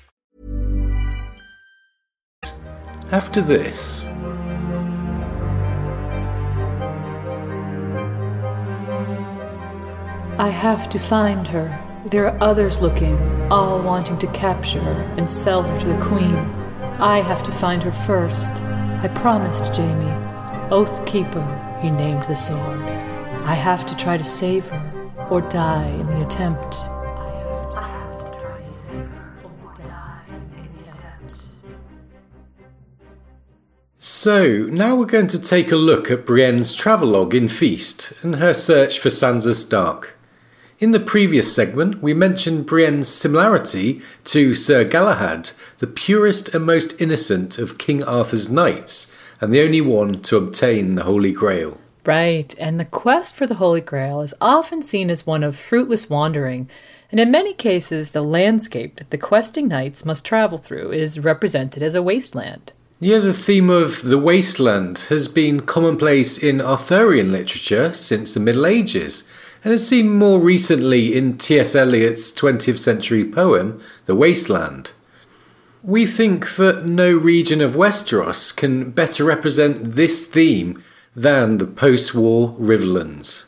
After this, I have to find her. There are others looking, all wanting to capture her and sell her to the Queen. I have to find her first. I promised Jaime. Oath Keeper, he named the sword. I have to try to save her, or die in the attempt. So, now we're going to take a look at Brienne's travelogue in Feast and her search for Sansa Stark. In the previous segment, we mentioned Brienne's similarity to Sir Galahad, the purest and most innocent of King Arthur's knights, and the only one to obtain the Holy Grail. Right, and the quest for the Holy Grail is often seen as one of fruitless wandering, and in many cases, the landscape that the questing knights must travel through is represented as a wasteland. Yeah, the theme of the wasteland has been commonplace in Arthurian literature since the Middle Ages, and is seen more recently in T.S. Eliot's 20th century poem, The Wasteland. We think that no region of Westeros can better represent this theme than the post war Riverlands.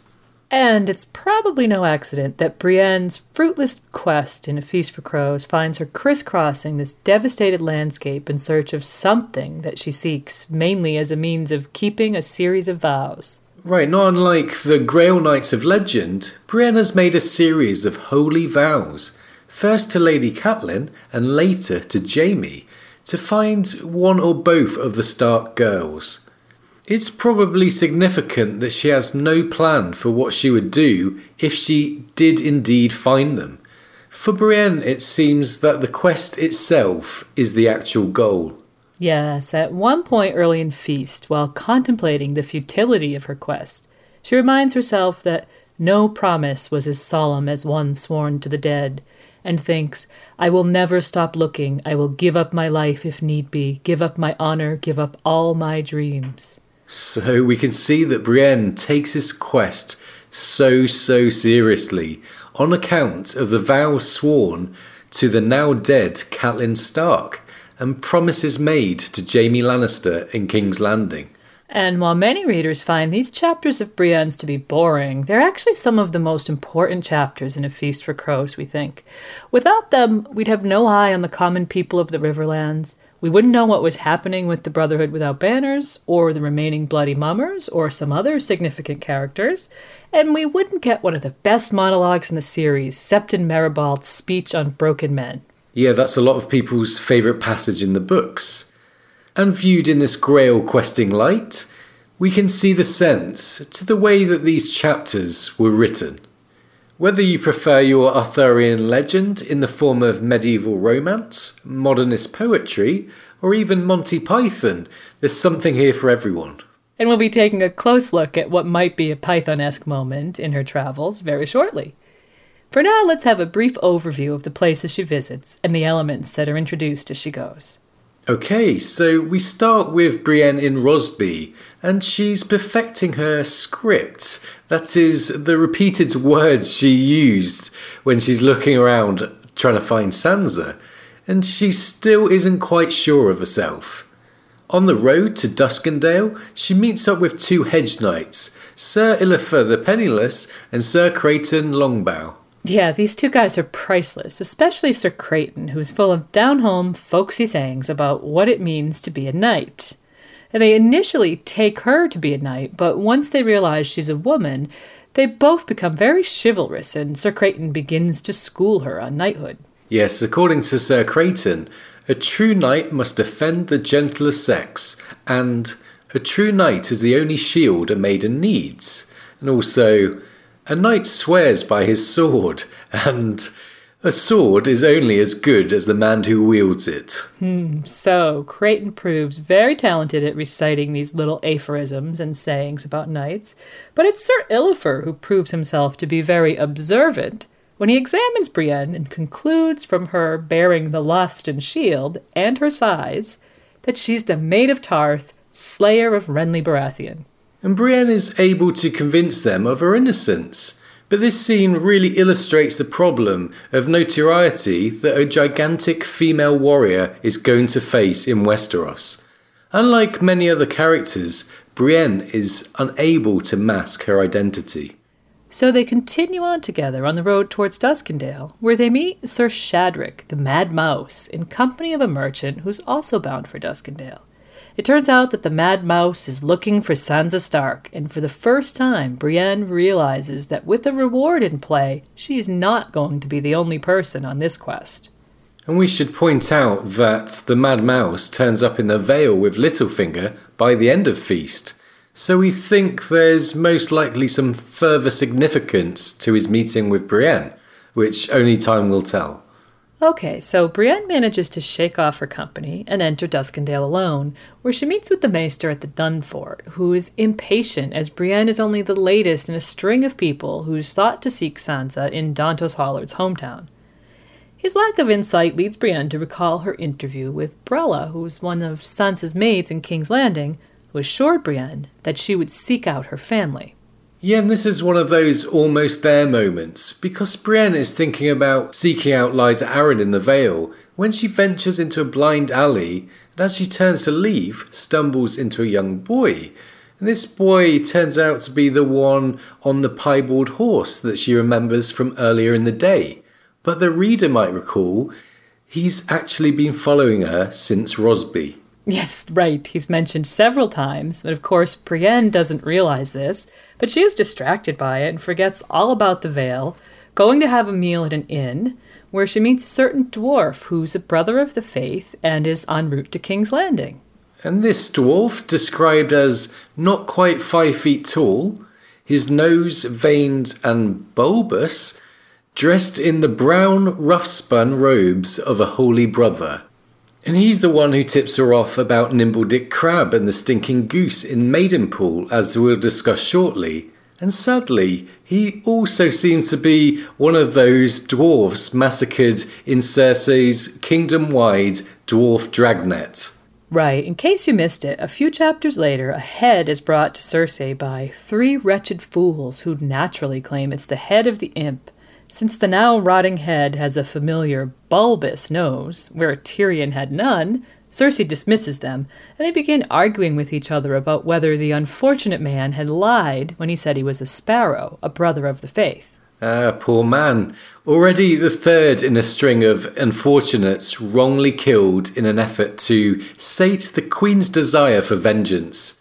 And it's probably no accident that Brienne's fruitless quest in A Feast for Crows finds her crisscrossing this devastated landscape in search of something that she seeks, mainly as a means of keeping a series of vows. Right, not unlike the Grail Knights of Legend, Brienne has made a series of holy vows, first to Lady Catelyn and later to Jaime, to find one or both of the Stark girls. It's probably significant that she has no plan for what she would do if she did indeed find them. For Brienne, it seems that the quest itself is the actual goal. Yes, at one point early in Feast, while contemplating the futility of her quest, she reminds herself that no promise was as solemn as one sworn to the dead, and thinks, I will never stop looking, I will give up my life if need be, give up my honor, give up all my dreams. So we can see that Brienne takes this quest so, so seriously on account of the vows sworn to the now dead Catelyn Stark and promises made to Jaime Lannister in King's Landing. And while many readers find these chapters of Brienne's to be boring, they're actually some of the most important chapters in A Feast for Crows, we think. Without them, we'd have no eye on the common people of the Riverlands. We wouldn't know what was happening with the Brotherhood Without Banners, or the remaining Bloody Mummers, or some other significant characters. And we wouldn't get one of the best monologues in the series, Septon Meribald's speech on broken men. Yeah, that's a lot of people's favourite passage in the books. And viewed in this Grail questing light, we can see the sense to the way that these chapters were written. Whether you prefer your Arthurian legend in the form of medieval romance, modernist poetry, or even Monty Python, there's something here for everyone. And we'll be taking a close look at what might be a Python esque moment in her travels very shortly. For now, let's have a brief overview of the places she visits and the elements that are introduced as she goes. Okay, so we start with Brienne in Rosby, and she's perfecting her script. That is, the repeated words she used when she's looking around trying to find Sansa, and she still isn't quite sure of herself. On the road to Duskendale, she meets up with two hedge knights, Sir Illifer the Penniless and Sir Creighton Longbow. Yeah, these two guys are priceless, especially Sir Creighton, who's full of down home, folksy sayings about what it means to be a knight. They initially take her to be a knight, but once they realize she's a woman, they both become very chivalrous, and Sir Creighton begins to school her on knighthood. Yes, according to Sir Creighton, a true knight must defend the gentler sex, and a true knight is the only shield a maiden needs. And also, a knight swears by his sword, [LAUGHS] and a sword is only as good as the man who wields it. Hmm, so, Creighton proves very talented at reciting these little aphorisms and sayings about knights, but it's Sir Illifer who proves himself to be very observant when he examines Brienne and concludes from her bearing the lust and shield and her size that she's the Maid of Tarth, slayer of Renly Baratheon. And Brienne is able to convince them of her innocence. But this scene really illustrates the problem of notoriety that a gigantic female warrior is going to face in Westeros. Unlike many other characters, Brienne is unable to mask her identity. So they continue on together on the road towards Duskendale, where they meet Sir Shadrick, the Mad Mouse, in company of a merchant who's also bound for Duskendale. It turns out that the Mad Mouse is looking for Sansa Stark, and for the first time, Brienne realizes that with a reward in play, she is not going to be the only person on this quest. And we should point out that the Mad Mouse turns up in the Vale with Littlefinger by the end of Feast. So we think there's most likely some further significance to his meeting with Brienne, which only time will tell. Okay, so Brienne manages to shake off her company and enter Duskendale alone, where she meets with the Maester at the Dun Fort, who is impatient as Brienne is only the latest in a string of people who's thought to seek Sansa in Dontos Hollard's hometown. His lack of insight leads Brienne to recall her interview with Brella, who was one of Sansa's maids in King's Landing, who assured Brienne that she would seek out her family. Yeah, and this is one of those almost there moments, because Brienne is thinking about seeking out Lysa Arryn in the Vale when she ventures into a blind alley and as she turns to leave, stumbles into a young boy. And this boy turns out to be the one on the piebald horse that she remembers from earlier in the day. But the reader might recall, he's actually been following her since Rosby. Yes, right. He's mentioned several times, but of course, Brienne doesn't realize this, but she is distracted by it and forgets all about the Vale, going to have a meal at an inn, where she meets a certain dwarf who's a brother of the faith and is en route to King's Landing. And this dwarf, described as not quite five feet tall, his nose veined and bulbous, dressed in the brown, rough spun robes of a holy brother. And he's the one who tips her off about Nimble Dick Crabb and the stinking goose in Maidenpool, as we'll discuss shortly. And sadly, he also seems to be one of those dwarfs massacred in Cersei's kingdom wide dwarf dragnet. Right, in case you missed it, a few chapters later, a head is brought to Cersei by three wretched fools who naturally claim it's the head of the imp since the now rotting head has a familiar bulbous nose, where Tyrion had none, Cersei dismisses them, and they begin arguing with each other about whether the unfortunate man had lied when he said he was a sparrow, a brother of the faith. Ah, poor man. Already the third in a string of unfortunates wrongly killed in an effort to sate the Queen's desire for vengeance.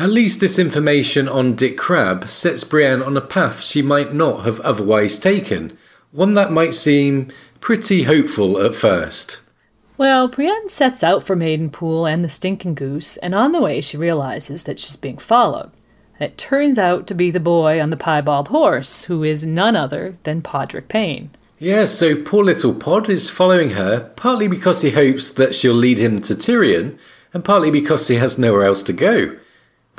At least this information on Dick Crabb sets Brienne on a path she might not have otherwise taken, one that might seem pretty hopeful at first. Well, Brienne sets out for Maidenpool and the Stinking Goose, and on the way she realizes that she's being followed. It turns out to be the boy on the piebald horse, who is none other than Podrick Payne. Yeah, so poor little Pod is following her, partly because he hopes that she'll lead him to Tyrion, and partly because he has nowhere else to go.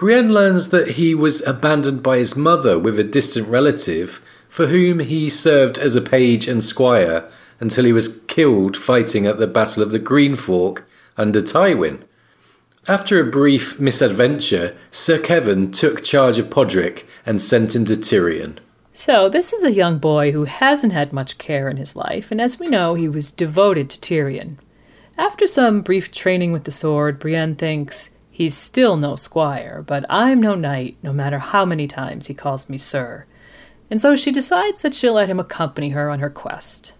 Brienne learns that he was abandoned by his mother with a distant relative, for whom he served as a page and squire until he was killed fighting at the Battle of the Green Fork under Tywin. After a brief misadventure, Sir Kevan took charge of Podrick and sent him to Tyrion. So, this is a young boy who hasn't had much care in his life, and as we know, he was devoted to Tyrion. After some brief training with the sword, Brienne thinks, He's still no squire, but I'm no knight, no matter how many times he calls me sir. And so she decides that she'll let him accompany her on her quest.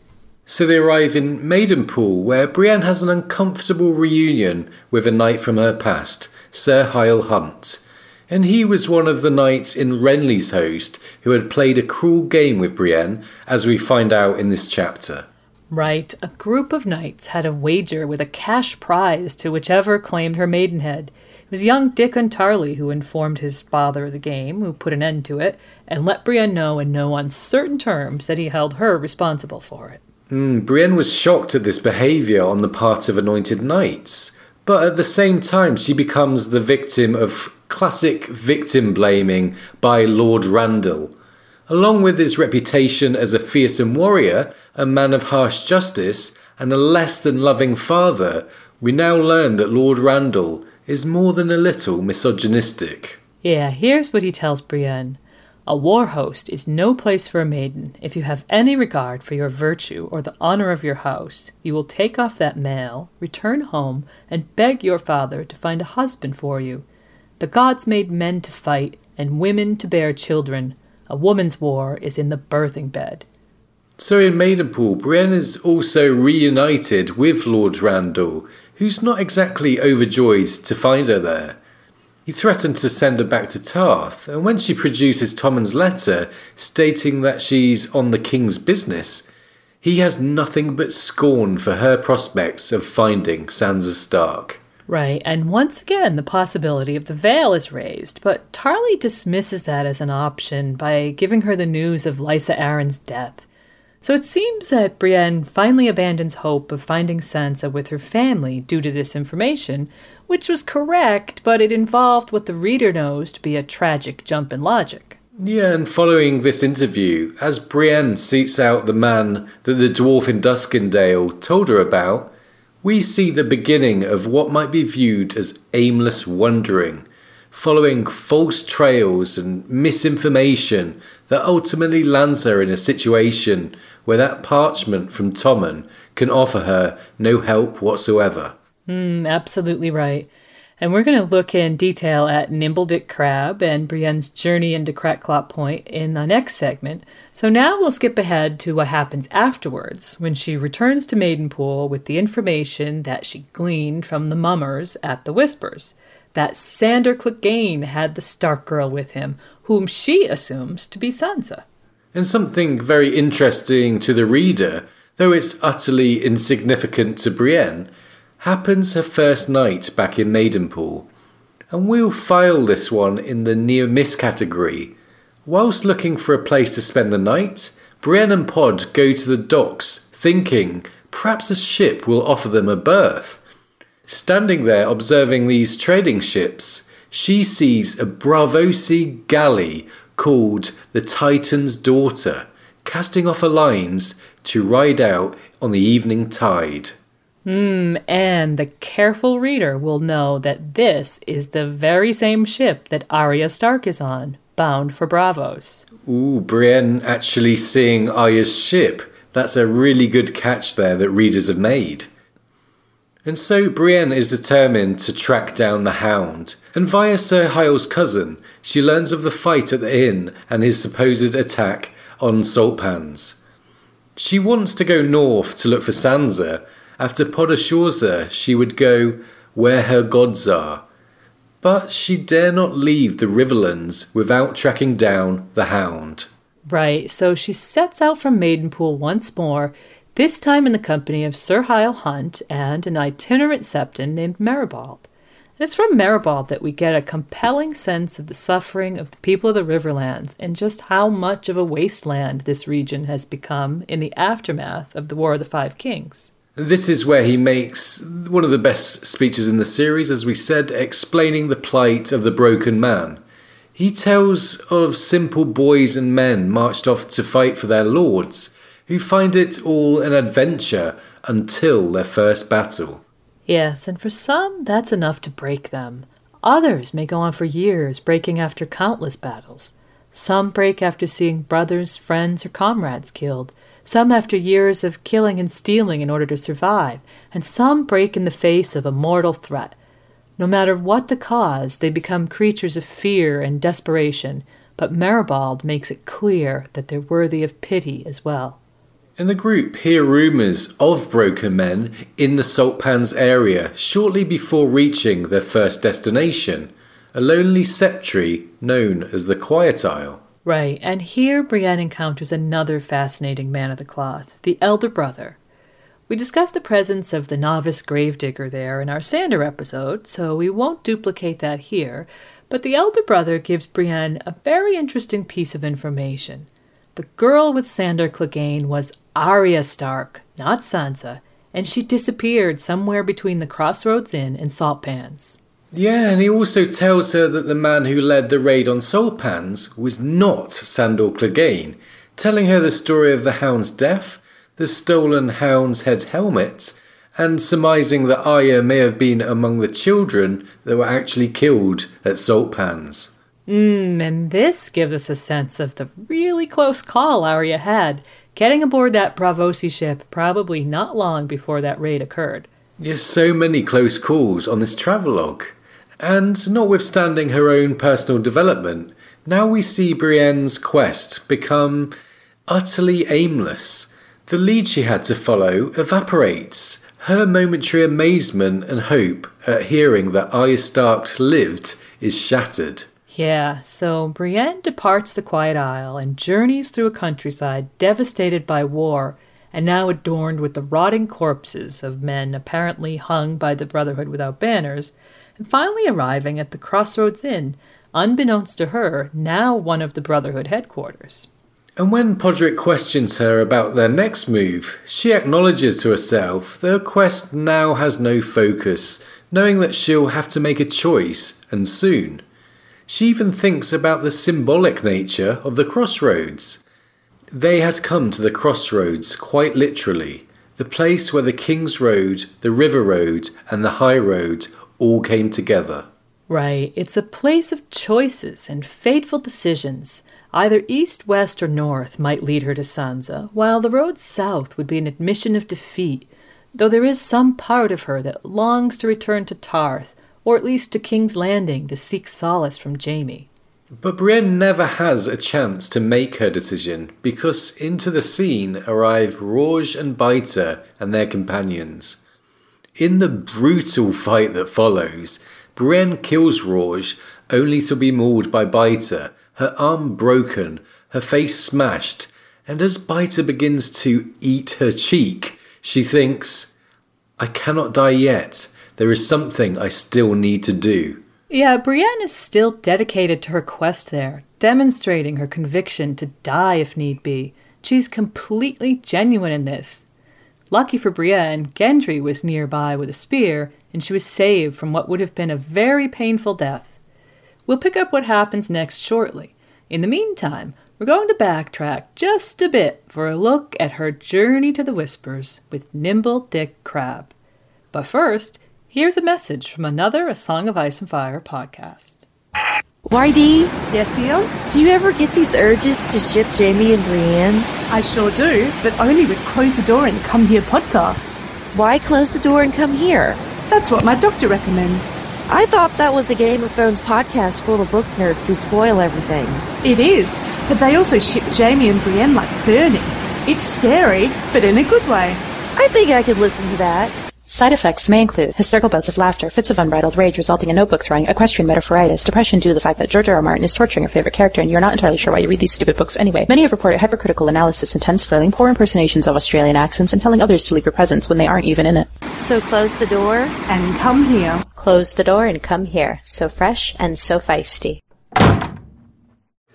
So they arrive in Maidenpool, where Brienne has an uncomfortable reunion with a knight from her past, Sir Hyle Hunt. And he was one of the knights in Renly's host who had played a cruel game with Brienne, as we find out in this chapter. Right, a group of knights had a wager with a cash prize to whichever claimed her maidenhead. It was young Dickon Tarly who informed his father of the game, who put an end to it, and let Brienne know in no uncertain terms that he held her responsible for it. Mm, Brienne was shocked at this behaviour on the part of anointed knights, but at the same time, she becomes the victim of classic victim blaming by Lord Randyll. Along with his reputation as a fearsome warrior, a man of harsh justice, and a less than loving father, we now learn that Lord Randyll is more than a little misogynistic. Yeah, here's what he tells Brienne. A war host is no place for a maiden. If you have any regard for your virtue or the honor of your house, you will take off that mail, return home, and beg your father to find a husband for you. The gods made men to fight and women to bear children. A woman's war is in the birthing bed. So in Maidenpool, Brienne is also reunited with Lord Randyll, who's not exactly overjoyed to find her there. He threatened to send her back to Tarth, and when she produces Tommen's letter stating that she's on the king's business, he has nothing but scorn for her prospects of finding Sansa Stark. Right, and once again, the possibility of the Vale is raised, but Tarly dismisses that as an option by giving her the news of Lysa Arryn's death. So it seems that Brienne finally abandons hope of finding Sansa with her family due to this information, which was correct, but it involved what the reader knows to be a tragic jump in logic. Yeah, and following this interview, as Brienne seeks out the man that the dwarf in Duskendale told her about, we see the beginning of what might be viewed as aimless wandering, following false trails and misinformation that ultimately lands her in a situation where that parchment from Tommen can offer her no help whatsoever. Mm, absolutely right. And we're going to look in detail at Nimble Dick Crabb and Brienne's journey into Crackclaw Point in the next segment. So now we'll skip ahead to what happens afterwards when she returns to Maidenpool with the information that she gleaned from the mummers at the Whispers. That Sandor Clegane had the Stark girl with him, whom she assumes to be Sansa. And something very interesting to the reader, though it's utterly insignificant to Brienne, happens her first night back in Maidenpool. And we'll file this one in the near miss category. Whilst looking for a place to spend the night, Brienne and Pod go to the docks, thinking perhaps a ship will offer them a berth. Standing there observing these trading ships, she sees a Braavosi galley called the Titan's Daughter, casting off her lines to ride out on the evening tide. Hmm, and the careful reader will know that this is the very same ship that Arya Stark is on, bound for Braavos. Ooh, Brienne actually seeing Arya's ship. That's a really good catch there that readers have made. And so Brienne is determined to track down the Hound, and via Sir Hyle's cousin, she learns of the fight at the inn and his supposed attack on Saltpans. She wants to go north to look for Sansa, after Pod assures her she would go where her gods are. But she dare not leave the Riverlands without tracking down the Hound. Right, so she sets out from Maidenpool once more, this time in the company of Sir Hyle Hunt and an itinerant septon named Meribald. And it's from Meribald that we get a compelling sense of the suffering of the people of the Riverlands and just how much of a wasteland this region has become in the aftermath of the War of the Five Kings. This is where he makes one of the best speeches in the series, as we said, explaining the plight of the broken man. He tells of simple boys and men marched off to fight for their lords, who find it all an adventure until their first battle. Yes, and for some, that's enough to break them. Others may go on for years, breaking after countless battles. Some break after seeing brothers, friends, or comrades killed some after years of killing and stealing in order to survive, and some break in the face of a mortal threat. No matter what the cause, they become creatures of fear and desperation, but Meribald makes it clear that they're worthy of pity as well. And the group hear rumours of broken men in the Saltpans area shortly before reaching their first destination, a lonely septry known as the Quiet Isle. Right, and here Brienne encounters another fascinating man of the cloth, the elder brother. We discussed the presence of the novice gravedigger there in our Sandor episode, so we won't duplicate that here, but the elder brother gives Brienne a very interesting piece of information. The girl with Sandor Clegane was Arya Stark, not Sansa, and she disappeared somewhere between the Crossroads Inn and Salt Pans. Yeah, and he also tells her that the man who led the raid on Salt Pans was not Sandor Clegane, telling her the story of the hound's death, the stolen hound's head helmet, and surmising that Arya may have been among the children that were actually killed at Salt Pans. Mmm, and this gives us a sense of the really close call Arya had, getting aboard that Braavosi ship probably not long before that raid occurred. Yes, so many close calls on this travelogue. And notwithstanding her own personal development, now we see Brienne's quest become utterly aimless. The lead she had to follow evaporates. Her momentary amazement and hope at hearing that Arya Stark lived is shattered. Yeah, so Brienne departs the Quiet Isle and journeys through a countryside devastated by war and now adorned with the rotting corpses of men apparently hung by the Brotherhood without banners, and finally arriving at the Crossroads Inn, unbeknownst to her, now one of the Brotherhood headquarters. And when Podrick questions her about their next move, she acknowledges to herself that her quest now has no focus, knowing that she'll have to make a choice, and soon. She even thinks about the symbolic nature of the crossroads. They had come to the crossroads quite literally, the place where the King's Road, the River Road, and the High Road all came together. Right, it's a place of choices and fateful decisions. Either east, west, or north might lead her to Sansa, while the road south would be an admission of defeat, though there is some part of her that longs to return to Tarth, or at least to King's Landing to seek solace from Jaime. But Brienne never has a chance to make her decision because into the scene arrive Rorge and Biter and their companions. In the brutal fight that follows, Brienne kills Rorge only to be mauled by Biter, her arm broken, her face smashed, and as Biter begins to eat her cheek, she thinks, I cannot die yet. There is something I still need to do. Yeah, Brienne is still dedicated to her quest there, demonstrating her conviction to die if need be. She's completely genuine in this. Lucky for Brienne, Gendry was nearby with a spear, and she was saved from what would have been a very painful death. We'll pick up what happens next shortly. In the meantime, we're going to backtrack just a bit for a look at her journey to the Whispers with Nimble Dick Crabb. But first, here's a message from another A Song of Ice and Fire podcast. YD, Yes, dear? do you ever get these urges to ship Jaime and Brienne? I sure do, but only with Close the Door and Come Here podcast. Why close the door and come here? That's what my doctor recommends. I thought that was a Game of Thrones podcast full of book nerds who spoil everything. It is, but they also ship Jaime and Brienne like burning. It's scary, but in a good way. I think I could listen to that. Side effects may include hysterical bouts of laughter, fits of unbridled rage resulting in notebook throwing, equestrian metaphoritis, depression due to the fact that George R. R. Martin is torturing your favorite character and you're not entirely sure why you read these stupid books anyway. Many have reported hypercritical analysis, intense flailing, poor impersonations of Australian accents, and telling others to leave your presence when they aren't even in it. So close the door. And come here. Close the door and come here. So fresh and so feisty.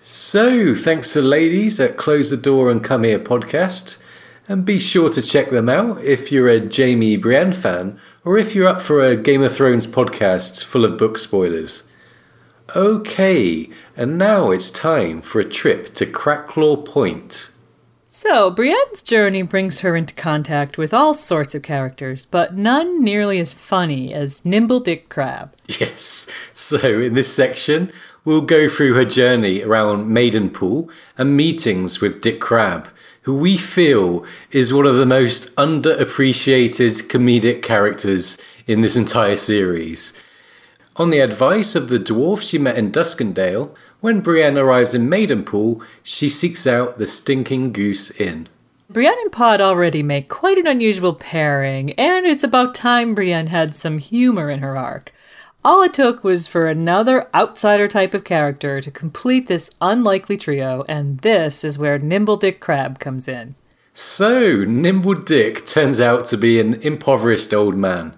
So, thanks to ladies at Close the Door and Come Here podcast. And be sure to check them out if you're a Jaime Brienne fan or if you're up for a Game of Thrones podcast full of book spoilers. Okay, and now it's time for a trip to Crackclaw Point. So, Brienne's journey brings her into contact with all sorts of characters, but none nearly as funny as Nimble Dick Crabb. [LAUGHS] Yes, so in this section, we'll go through her journey around Maidenpool and meetings with Dick Crabb, who we feel is one of the most underappreciated comedic characters in this entire series. On the advice of the dwarf she met in Duskendale, when Brienne arrives in Maidenpool, she seeks out the Stinking Goose Inn. Brienne and Pod already make quite an unusual pairing, and it's about time Brienne had some humor in her arc. All it took was for another outsider type of character to complete this unlikely trio, and this is where Nimble Dick Crabb comes in. So, Nimble Dick turns out to be an impoverished old man.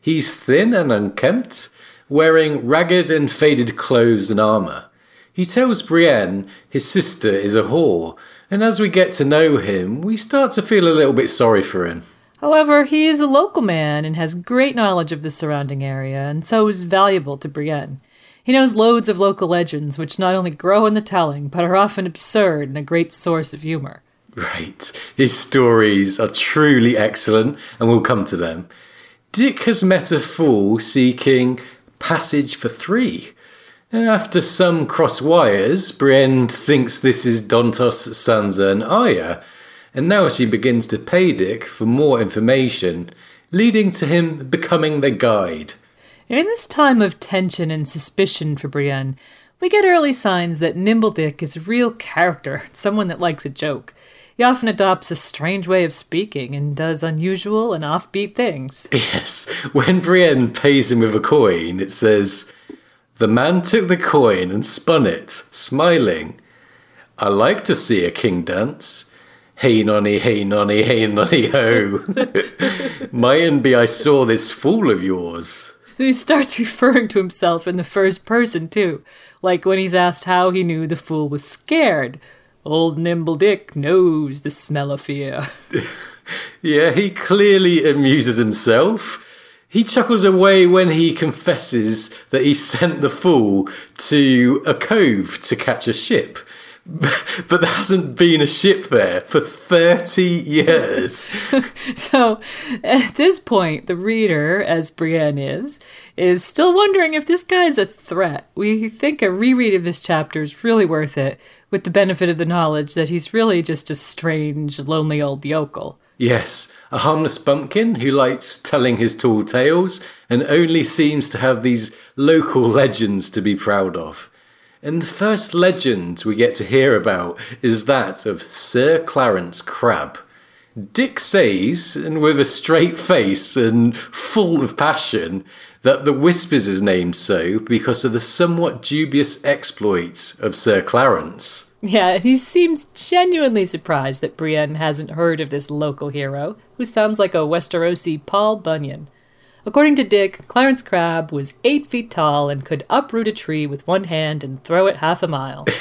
He's thin and unkempt, wearing ragged and faded clothes and armour. He tells Brienne his sister is a whore, and as we get to know him, we start to feel a little bit sorry for him. However, he is a local man and has great knowledge of the surrounding area, and so is valuable to Brienne. He knows loads of local legends, which not only grow in the telling, but are often absurd and a great source of humor. Right. His stories are truly excellent, and we'll come to them. Dick has met a fool seeking passage for three. After some cross wires, Brienne thinks this is Dontos, Sansa, and and now she begins to pay Dick for more information, leading to him becoming their guide. In this time of tension and suspicion for Brienne, we get early signs that Nimble Dick is a real character, [LAUGHS] someone that likes a joke. He often adopts a strange way of speaking and does unusual and offbeat things. [LAUGHS] Yes, when Brienne pays him with a coin, it says, The man took the coin and spun it, smiling. I like to see a king dance. Hey nonny, hey nonny, hey nonny ho. [LAUGHS] Mightn't be I saw this fool of yours. He starts referring to himself in the first person, too, like when he's asked how he knew the fool was scared. Old Nimble Dick knows the smell of fear. [LAUGHS] yeah, he clearly amuses himself. He chuckles away when he confesses that he sent the fool to a cove to catch a ship. [LAUGHS] But there hasn't been a ship there for 30 years. [LAUGHS] so, at this point, the reader, as Brienne is, is still wondering if this guy's a threat. We think a reread of this chapter is really worth it, with the benefit of the knowledge that he's really just a strange, lonely old yokel. Yes, a harmless bumpkin who likes telling his tall tales and only seems to have these local legends to be proud of. And the first legend we get to hear about is that of Sir Clarence Crabb. Dick says, and with a straight face and full of passion, that the Whispers is named so because of the somewhat dubious exploits of Sir Clarence. Yeah, he seems genuinely surprised that Brienne hasn't heard of this local hero, who sounds like a Westerosi Paul Bunyan. According to Dick, Clarence Crabb was eight feet tall and could uproot a tree with one hand and throw it half a mile. [LAUGHS]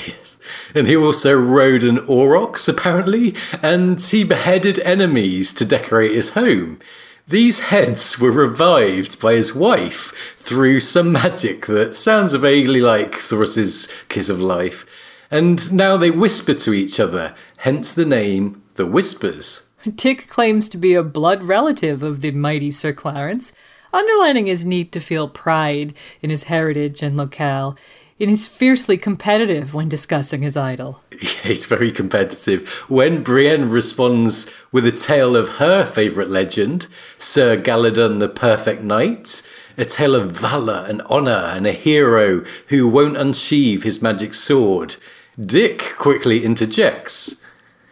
And he also rode an aurochs, apparently, and he beheaded enemies to decorate his home. These heads were revived by his wife through some magic that sounds vaguely like Thoros's Kiss of Life, and now they whisper to each other, hence the name The Whispers. Dick claims to be a blood relative of the mighty Sir Clarence, underlining his need to feel pride in his heritage and locale. And he's fiercely competitive when discussing his idol. Yeah, [LAUGHS] he's very competitive. When Brienne responds with a tale of her favourite legend, Sir Galladon the Perfect Knight, a tale of valour and honour and a hero who won't unsheathe his magic sword, Dick quickly interjects.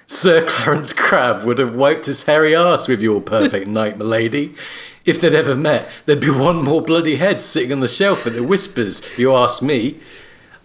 Sir Clarence Crabb would have wiped his hairy ass with your perfect knight, milady. If they'd ever met, there'd be one more bloody head sitting on the shelf at the whispers, you ask me.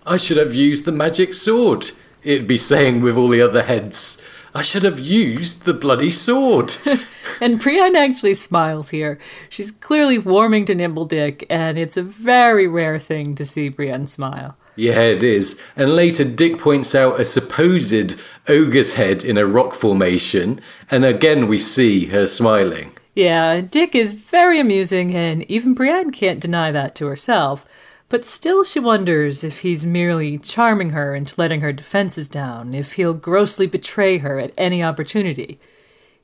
I should have used the magic sword, it'd be saying with all the other heads. I should have used the bloody sword. [LAUGHS] and Brienne actually smiles here. She's clearly warming to Nimble Dick, and it's a very rare thing to see Brienne smile. Yeah, it is. And later, Dick points out a supposed ogre's head in a rock formation, and again we see her smiling. Yeah, Dick is very amusing, and even Brienne can't deny that to herself. But still, she wonders if he's merely charming her into letting her defenses down, if he'll grossly betray her at any opportunity.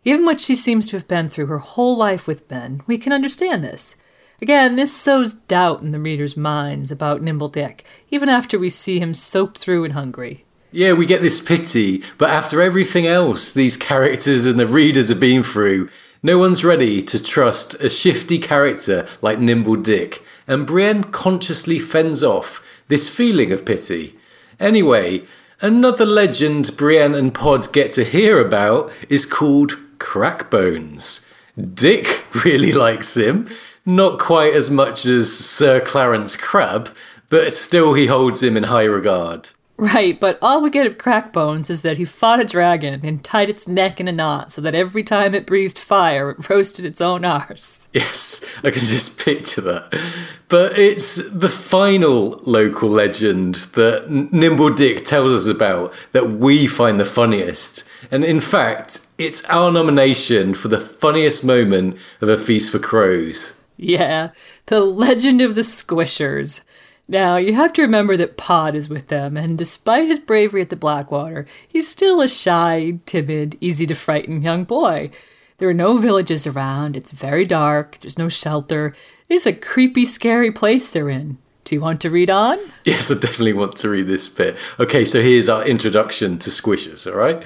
Given what she seems to have been through her whole life with Ben, we can understand this. Again, this sows doubt in the reader's minds about Nimble Dick, even after we see him soaked through and hungry. Yeah, we get this pity, but after everything else these characters and the readers have been through, no one's ready to trust a shifty character like Nimble Dick, and Brienne consciously fends off this feeling of pity. Anyway, another legend Brienne and Pod get to hear about is called Crackbones. Dick [LAUGHS] really likes him, not quite as much as Sir Clarence Crabb, but still he holds him in high regard. Right, but all we get of Crackbones is that he fought a dragon and tied its neck in a knot so that every time it breathed fire, it roasted its own arse. Yes, I can just picture that. But it's the final local legend that Nimble Dick tells us about that we find the funniest. And in fact, it's our nomination for the funniest moment of A Feast for Crows. Yeah, the legend of the Squishers. Now, you have to remember that Pod is with them, and despite his bravery at the Blackwater, he's still a shy, timid, easy to frighten young boy. There are no villages around, it's very dark, there's no shelter. It's a creepy, scary place they're in. Do you want to read on? Yes, I definitely want to read this bit. Okay, so here's our introduction to Squishers, alright?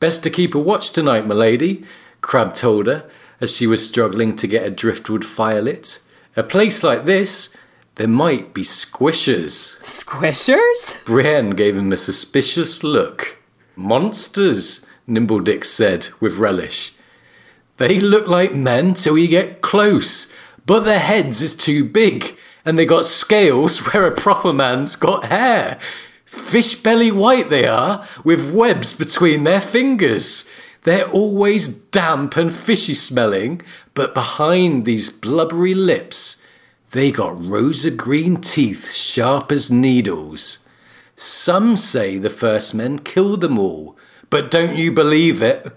Best to keep a watch tonight, milady, Crabb told her as she was struggling to get a driftwood fire lit. A place like this, there might be squishers. Squishers? Brienne gave him a suspicious look. Monsters, Nimble Dick said with relish. They look like men till you get close, but their heads is too big, and they got scales [LAUGHS] where a proper man's got hair. Fish belly white they are, with webs between their fingers. They're always damp and fishy smelling, but behind these blubbery lips, they got rosa green teeth sharp as needles. Some say the first men killed them all, but don't you believe it?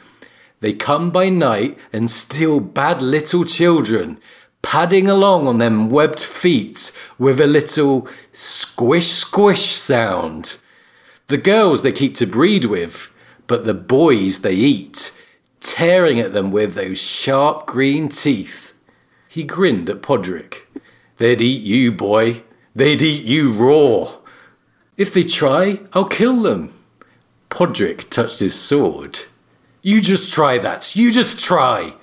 They come by night and steal bad little children, padding along on them webbed feet with a little squish squish sound. The girls they keep to breed with, but the boys they eat, tearing at them with those sharp green teeth. He grinned at Podrick. They'd eat you, boy. They'd eat you raw. If they try, I'll kill them. Podrick touched his sword. You just try that. You just try.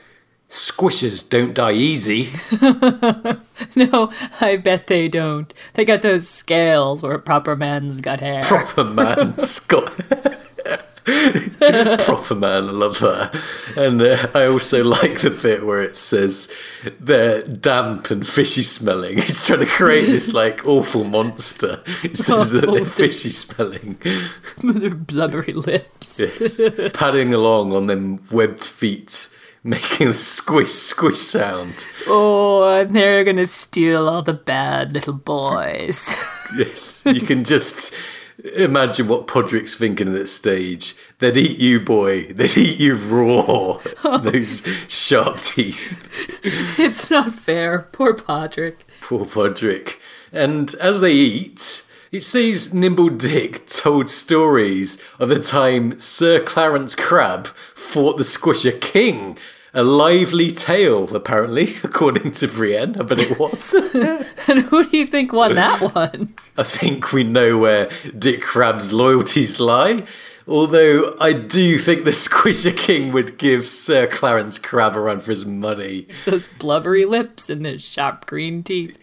Squishers don't die easy. [LAUGHS] [LAUGHS] no, I bet they don't. They got those scales where a proper man's got hair. Proper man's [LAUGHS] got. [LAUGHS] Proper man, I love that. And uh, I also like the bit where it says they're damp and fishy smelling. [LAUGHS] He's trying to create this like awful monster. It says that they're fishy smelling. [LAUGHS] Their blubbery lips. Yes. Padding along on them webbed feet, making the squish squish sound. Oh, and they're gonna steal all the bad little boys. Yes, you can just imagine what Podrick's thinking at that stage. They'd eat you, boy. [LAUGHS] They'd eat you raw. [LAUGHS] Those sharp teeth. [LAUGHS] it's not fair. Poor Podrick. Poor Podrick. And as they eat, it says Nimble Dick told stories of the time Sir Clarence Crabb fought the Squisher King. A lively tale, apparently, [LAUGHS] according to Brienne. I bet it was. [LAUGHS] [LAUGHS] and who do you think won that one? I think we know where Dick Crabb's loyalties lie. Although I do think the Squisher King would give Sir Clarence Crabb a run for his money. Those blubbery lips and those sharp green teeth.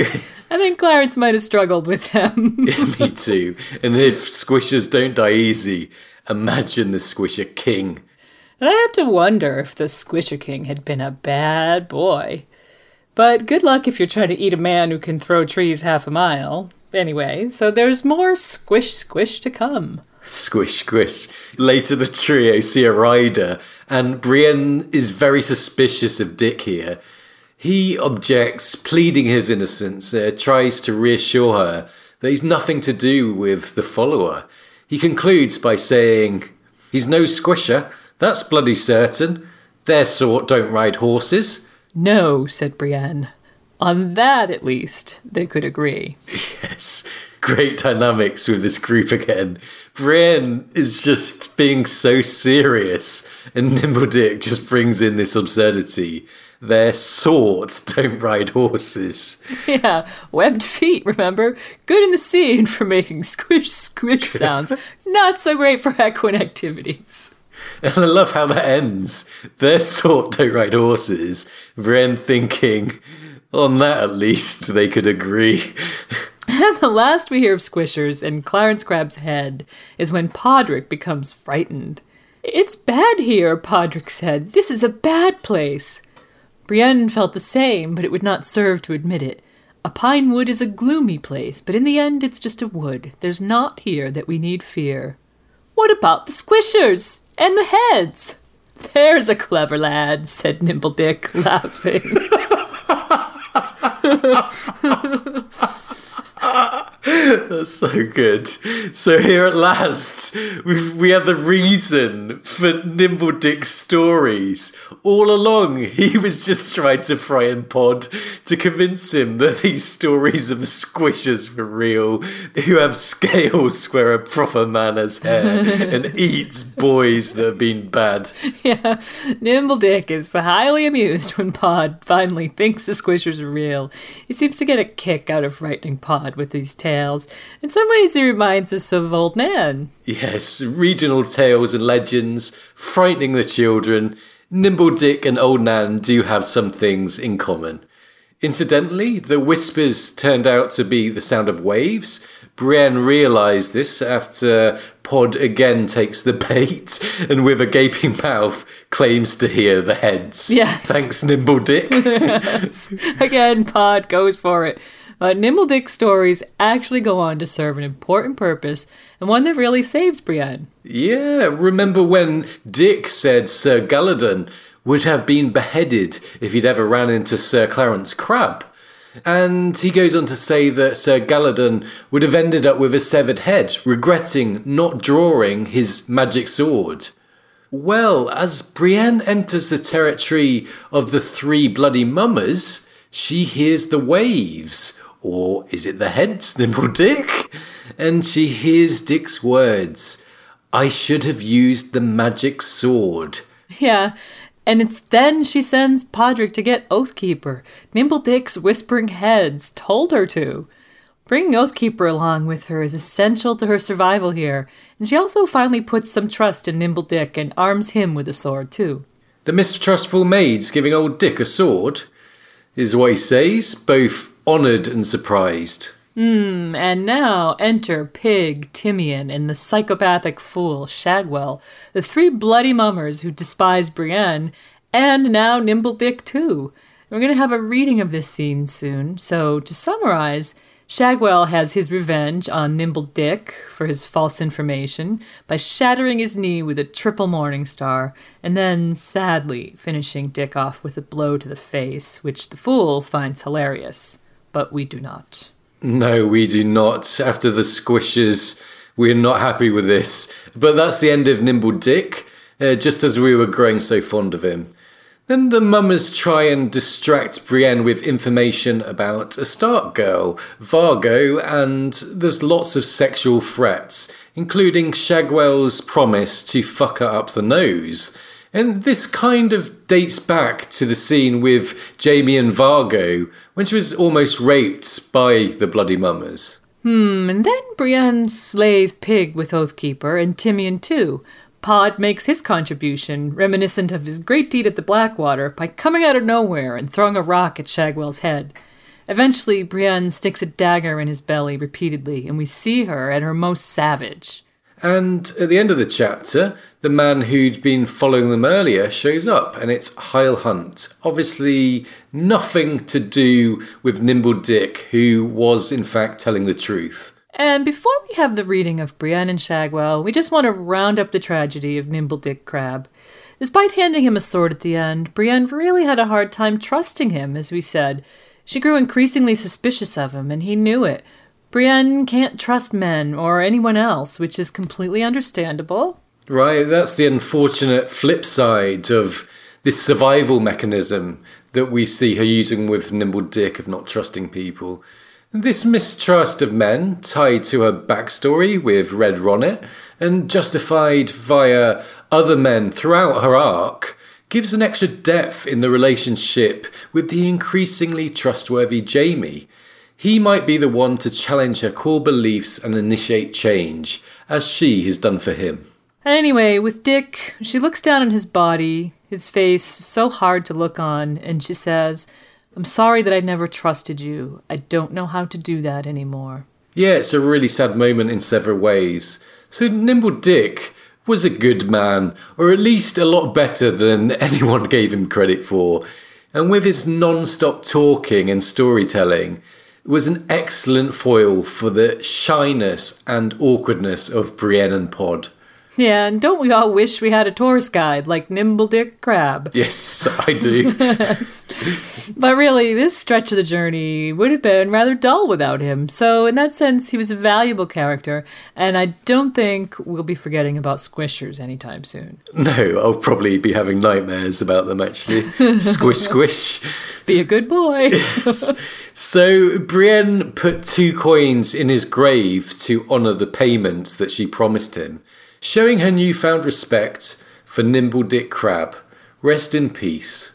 I think Clarence might have struggled with them. yeah, me too. And if Squishers don't die easy, imagine the Squisher King. And I have to wonder if the Squisher King had been a bad boy. But good luck if you're trying to eat a man who can throw trees half a mile. Anyway, so there's more squish squish to come. Squish, squish. Later, the trio see a rider, and Brienne is very suspicious of Dick here. He objects, pleading his innocence, uh, tries to reassure her that he's nothing to do with the follower. He concludes by saying, He's no squisher, that's bloody certain. Their sort don't ride horses. No, said Brienne. On that, at least, they could agree. Yes, great dynamics with this group again. Brienne is just being so serious, and Nimble Dick just brings in this absurdity. Their swords don't ride horses. [LAUGHS] Yeah, webbed feet, remember? Good in the sea and for making squish squish [LAUGHS] sounds. Not so great for equine activities. And I love how that ends. Their sort don't ride horses. Brienne thinking, on that at least they could agree. And [LAUGHS] the last we hear of Squishers and Clarence Crabb's head is when Podrick becomes frightened. It's bad here, Podrick said. This is a bad place. Brienne felt the same, but it would not serve to admit it. A pine wood is a gloomy place, but in the end it's just a wood. There's naught here that we need fear. What about the squishers and the heads? There's a clever lad, said Nimble Dick, [LAUGHS] laughing. [LAUGHS] [LAUGHS] That's so good. So here at last, we we have the reason for Nimble Dick's stories. All along, he was just trying to frighten Pod to convince him that these stories of the squishers were real, who have scales where a proper man has hair [LAUGHS] and eats boys that have been bad. yeah, Nimble Dick is highly amused when Pod finally thinks the squishers are real. He seems to get a kick out of frightening Pod with these tales. In some ways, he reminds us of Old Nan. Yes, regional tales and legends, frightening the children. Nimble Dick and Old Nan do have some things in common. Incidentally, the whispers turned out to be the sound of waves. Brienne realised this after Pod again takes the [LAUGHS] bait and with a gaping mouth claims to hear the heads. Yes. Thanks, Nimble Dick. [LAUGHS] Again, Pod goes for it. But Nimble Dick's stories actually go on to serve an important purpose and one that really saves Brienne. Yeah, remember when Dick said Sir Galladon would have been beheaded if he'd ever ran into Sir Clarence Crabb? And he goes on to say that Sir Galladon would have ended up with a severed head, regretting not drawing his magic sword. Well, as Brienne enters the territory of the three bloody mummers, she hears the waves. Or is it the heads, Nimble Dick? And she hears Dick's words I should have used the magic sword. Yeah, and it's then she sends Podrick to get Oathkeeper. Nimble Dick's whispering heads told her to. Bringing Oathkeeper along with her is essential to her survival here, and she also finally puts some trust in Nimble Dick and arms him with a sword, too. The mistrustful maid's giving old Dick a sword, is what he says, both honoured and surprised. Hmm, and now enter Pig, Timeon, and the psychopathic fool, Shagwell, the three bloody mummers who despise Brienne, and now Nimble Dick, too. We're going to have a reading of this scene soon, so to summarize, Shagwell has his revenge on Nimble Dick for his false information by shattering his knee with a triple morning star, and then sadly finishing Dick off with a blow to the face, which the fool finds hilarious, but we do not. No, we do not. After the squishes, we're not happy with this. But that's the end of Nimble Dick, uh, just as we were growing so fond of him. Then the mummers try and distract Brienne with information about a Stark girl, Vargo, and there's lots of sexual threats, including Shagwell's promise to fuck her up the nose. And this kind of dates back to the scene with Jaime and Vargo when she was almost raped by the Bloody Mummers. Hmm, and then Brienne slays Pig with Oathkeeper and Timeon too. Pod makes his contribution, reminiscent of his great deed at the Blackwater, by coming out of nowhere and throwing a rock at Shagwell's head. Eventually, Brienne sticks a dagger in his belly repeatedly, and we see her at her most savage. And at the end of the chapter, the man who'd been following them earlier shows up, and it's Hyle Hunt. Obviously, nothing to do with Nimble Dick, who was in fact telling the truth. And before we have the reading of Brienne and Shagwell, we just want to round up the tragedy of Nimble Dick Crabb. Despite handing him a sword at the end, Brienne really had a hard time trusting him, as we said. She grew increasingly suspicious of him, and he knew it. Brienne can't trust men or anyone else, which is completely understandable. Right, that's the unfortunate flip side of this survival mechanism that we see her using with Nimble Dick of not trusting people. This mistrust of men, tied to her backstory with Red Ronnet, and justified via other men throughout her arc, gives an extra depth in the relationship with the increasingly trustworthy Jaime. He might be the one to challenge her core beliefs and initiate change, as she has done for him. Anyway, with Dick, she looks down on his body, his face so hard to look on, and she says, I'm sorry that I never trusted you. I don't know how to do that anymore. Yeah, it's a really sad moment in several ways. So, Nimble Dick was a good man, or at least a lot better than [LAUGHS] anyone gave him credit for. And with his non stop talking and storytelling, was an excellent foil for the shyness and awkwardness of Brienne and Pod. Yeah, and don't we all wish we had a tourist guide like Nimble Dick Crabb? Yes, I do. [LAUGHS] But really, this stretch of the journey would have been rather dull without him. So, in that sense, he was a valuable character, and I don't think we'll be forgetting about Squishers anytime soon. no, I'll probably be having nightmares about them actually. [LAUGHS] squish, squish. Be a good boy. So Brienne put two coins in his grave to honour the payment that she promised him, showing her newfound respect for Nimble Dick Crabb. Rest in peace.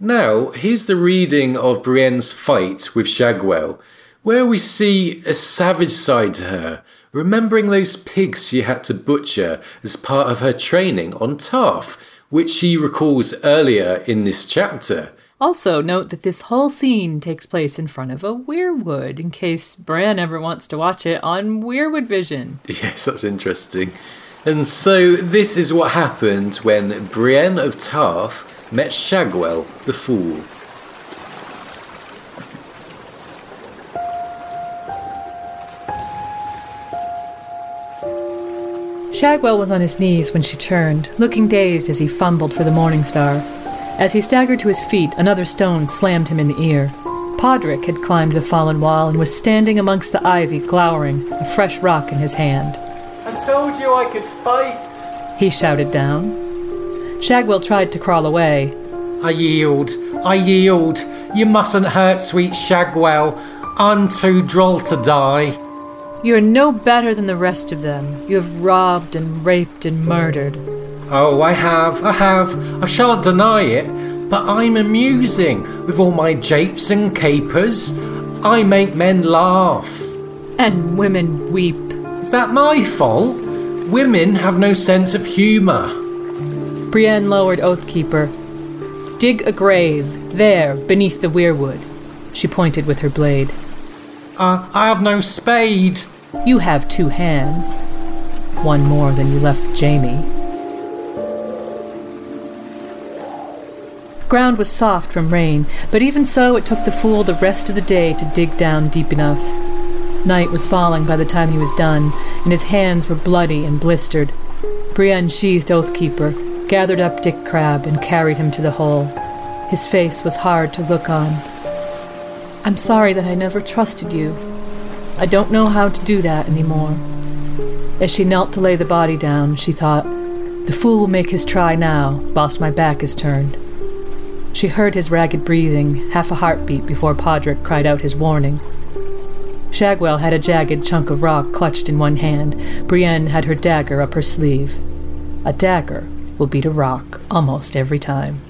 Now, here's the reading of Brienne's fight with Shagwell, where we see a savage side to her, remembering those pigs she had to butcher as part of her training on Tarth, which she recalls earlier in this chapter. Also, note that this whole scene takes place in front of a weirwood, in case Bran ever wants to watch it on Weirwood Vision. Yes, that's interesting. And so this is what happened when Brienne of Tarth met Shagwell the Fool. Shagwell was on his knees when she turned, looking dazed as he fumbled for the Morning Star. As he staggered to his feet, another stone slammed him in the ear. Podrick had climbed the fallen wall and was standing amongst the ivy, glowering, a fresh rock in his hand. I told you I could fight. He shouted down. Shagwell tried to crawl away. I yield. I yield. You mustn't hurt sweet Shagwell. I'm too droll to die. You are no better than the rest of them. You have robbed and raped and murdered. Oh, I have, I have. I shan't deny it. But I'm amusing with all my japes and capers. I make men laugh. And women weep. Is that my fault? Women have no sense of humour. Brienne lowered Oathkeeper. Dig a grave, there, beneath the weirwood. She pointed with her blade. Uh, I have no spade. You have two hands. One more than you left Jaime. Ground was soft from rain, but even so it took the fool the rest of the day to dig down deep enough. Night was falling by the time he was done, and his hands were bloody and blistered. Brienne sheathed Oathkeeper, gathered up Dick Crabb, and carried him to the hole. His face was hard to look on. I'm sorry that I never trusted you. I don't know how to do that anymore. As she knelt to lay the body down, she thought, The fool will make his try now, whilst my back is turned. She heard his ragged breathing, half a heartbeat before Podrick cried out his warning. Shagwell had a jagged chunk of rock clutched in one hand. Brienne had her dagger up her sleeve. A dagger will beat a rock almost every time.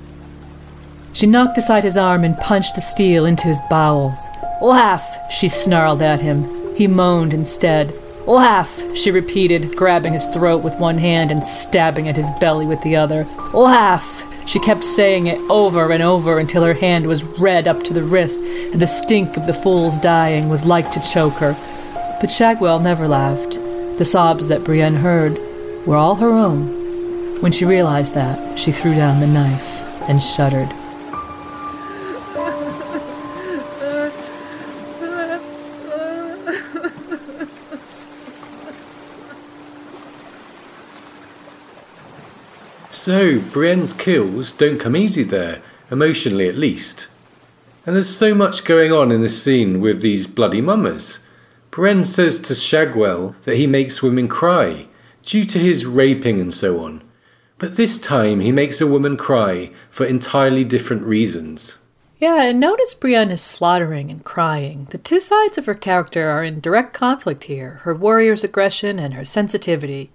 She knocked aside his arm and punched the steel into his bowels. Laugh! she snarled at him. He moaned instead. Laugh! she repeated, grabbing his throat with one hand and stabbing at his belly with the other. Laugh! She kept saying it over and over until her hand was red up to the wrist, and the stink of the fool's dying was like to choke her. But Shagwell never laughed. The sobs that Brienne heard were all her own. When she realized that, she threw down the knife and shuddered. So, Brienne's kills don't come easy there, emotionally at least. And there's so much going on in this scene with these bloody mummers. Brienne says to Shagwell that he makes women cry, due to his raping and so on. But this time he makes a woman cry for entirely different reasons. Yeah, and notice Brienne is slaughtering and crying. The two sides of her character are in direct conflict here her warrior's aggression and her sensitivity.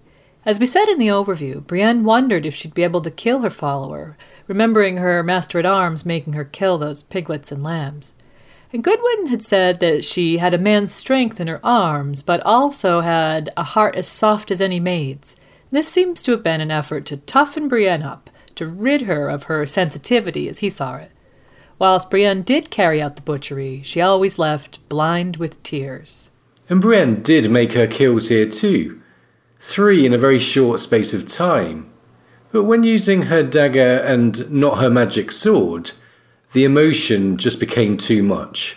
As we said in the overview, Brienne wondered if she'd be able to kill her follower, remembering her master at arms making her kill those piglets and lambs. And Goodwin had said that she had a man's strength in her arms, but also had a heart as soft as any maid's. This seems to have been an effort to toughen Brienne up, to rid her of her sensitivity as he saw it. Whilst Brienne did carry out the butchery, she always left blind with tears. And Brienne did make her kills here too. Three in a very short space of time. But when using her dagger and not her magic sword, the emotion just became too much.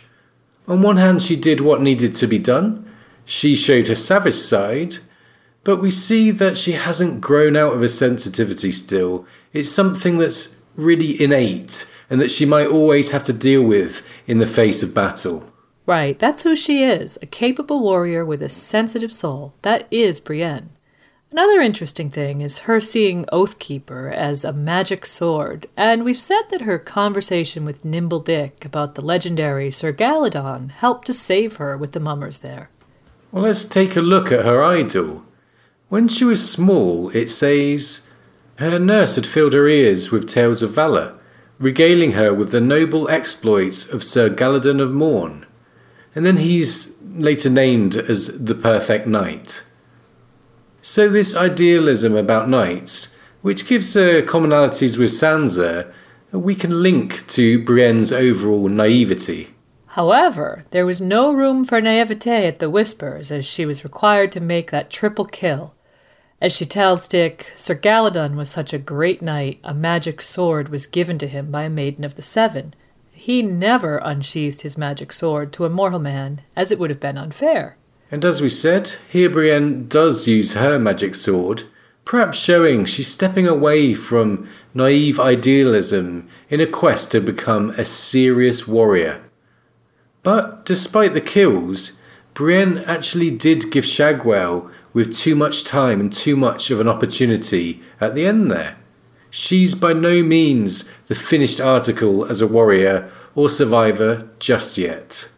On one hand, she did what needed to be done, she showed her savage side, but we see that she hasn't grown out of her sensitivity still. It's something that's really innate and that she might always have to deal with in the face of battle. Right, that's who she is a capable warrior with a sensitive soul. That is Brienne. Another interesting thing is her seeing Oathkeeper as a magic sword, and we've said that her conversation with Nimble Dick about the legendary Sir Galladon helped to save her with the mummers there. Well, let's take a look at her idol. When she was small, it says, her nurse had filled her ears with tales of valour, regaling her with the noble exploits of Sir Galladon of Morn. And then he's later named as the perfect knight. So, this idealism about knights, which gives her commonalities with Sansa, we can link to Brienne's overall naivety. However, there was no room for naivete at the Whispers, as she was required to make that triple kill. As she tells Dick, Sir Galladon was such a great knight, a magic sword was given to him by a maiden of the Seven. He never unsheathed his magic sword to a mortal man, as it would have been unfair. And as we said, here Brienne does use her magic sword, perhaps showing she's stepping away from naive idealism in a quest to become a serious warrior. But despite the kills, Brienne actually did give Shagwell with too much time and too much of an opportunity at the end there. She's by no means the finished article as a warrior or survivor just yet.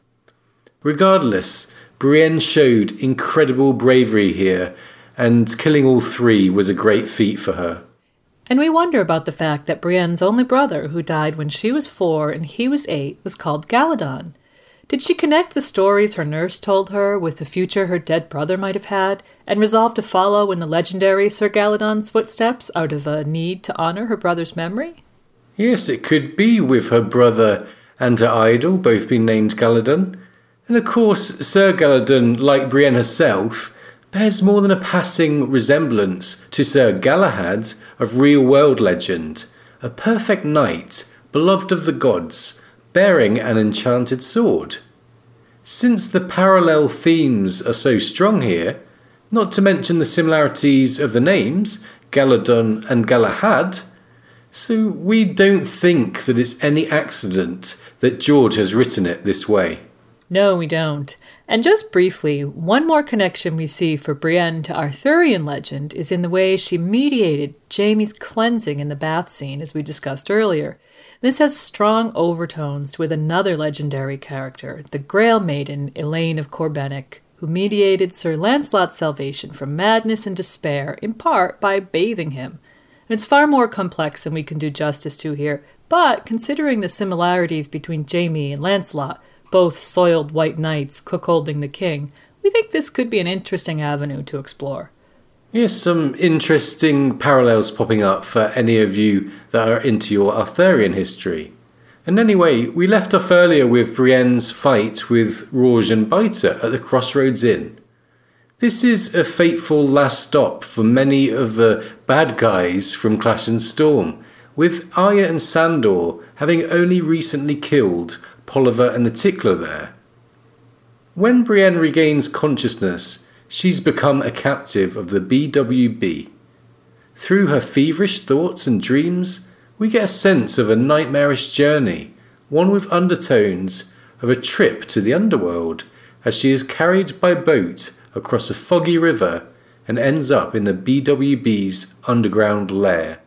Regardless, Brienne showed incredible bravery here, and killing all three was a great feat for her. And we wonder about the fact that Brienne's only brother, who died when she was four and he was eight, was called Galladon. Did she connect the stories her nurse told her with the future her dead brother might have had, and resolve to follow in the legendary Sir Galladon's footsteps out of a need to honor her brother's memory? Yes, it could be with her brother and her idol both being named Galladon. And of course, Sir Galladon, like Brienne herself, bears more than a passing resemblance to Sir Galahad of real world legend, a perfect knight, beloved of the gods, bearing an enchanted sword. Since the parallel themes are so strong here, not to mention the similarities of the names, Galladon and Galahad, so we don't think that it's any accident that George has written it this way. No, we don't. And just briefly, one more connection we see for Brienne to Arthurian legend is in the way she mediated Jaime's cleansing in the bath scene, as we discussed earlier. This has strong overtones with another legendary character, the Grail Maiden, Elaine of Corbenic, who mediated Sir Lancelot's salvation from madness and despair, in part by bathing him. And it's far more complex than we can do justice to here, but considering the similarities between Jaime and Lancelot, both soiled white knights cuckolding the king, we think this could be an interesting avenue to explore. Yes, some interesting parallels popping up for any of you that are into your Arthurian history. And anyway, we left off earlier with Brienne's fight with Rorge and Biter at the Crossroads Inn. This is a fateful last stop for many of the bad guys from Clash and Storm, with Arya and Sandor having only recently killed Polliver and the Tickler there. When Brienne regains consciousness, she's become a captive of the BWB. Through her feverish thoughts and dreams, we get a sense of a nightmarish journey, one with undertones of a trip to the underworld, as she is carried by boat across a foggy river and ends up in the BWB's underground lair.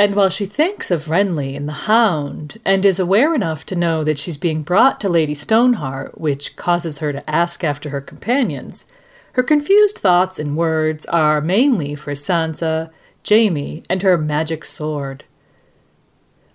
And while she thinks of Renly and the Hound, and is aware enough to know that she's being brought to Lady Stoneheart, which causes her to ask after her companions, her confused thoughts and words are mainly for Sansa, Jaime, and her magic sword.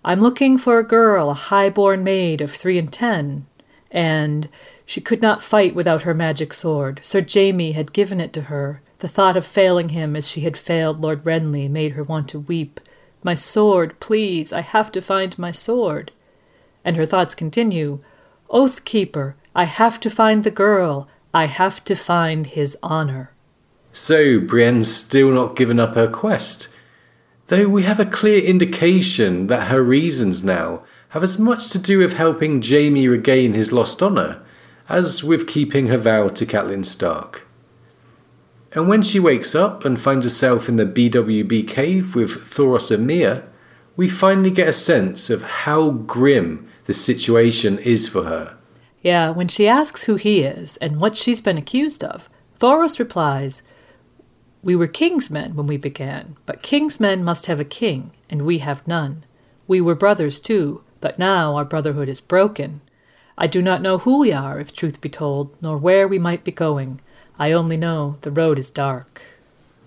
I'm looking for a girl, a high-born maid of three and ten, and she could not fight without her magic sword. Sir Jaime had given it to her. The thought of failing him as she had failed Lord Renly made her want to weep. My sword, please, I have to find my sword. And her thoughts continue Oathkeeper, I have to find the girl, I have to find his honor. So Brienne's still not given up her quest, though we have a clear indication that her reasons now have as much to do with helping Jaime regain his lost honor as with keeping her vow to Catelyn Stark. And when she wakes up and finds herself in the BWB cave with Thoros and Mya, we finally get a sense of how grim the situation is for her. Yeah, when she asks who he is and what she's been accused of, Thoros replies, We were king's men when we began, but king's men must have a king, and we have none. We were brothers too, but now our brotherhood is broken. I do not know who we are, if truth be told, nor where we might be going. I only know the road is dark.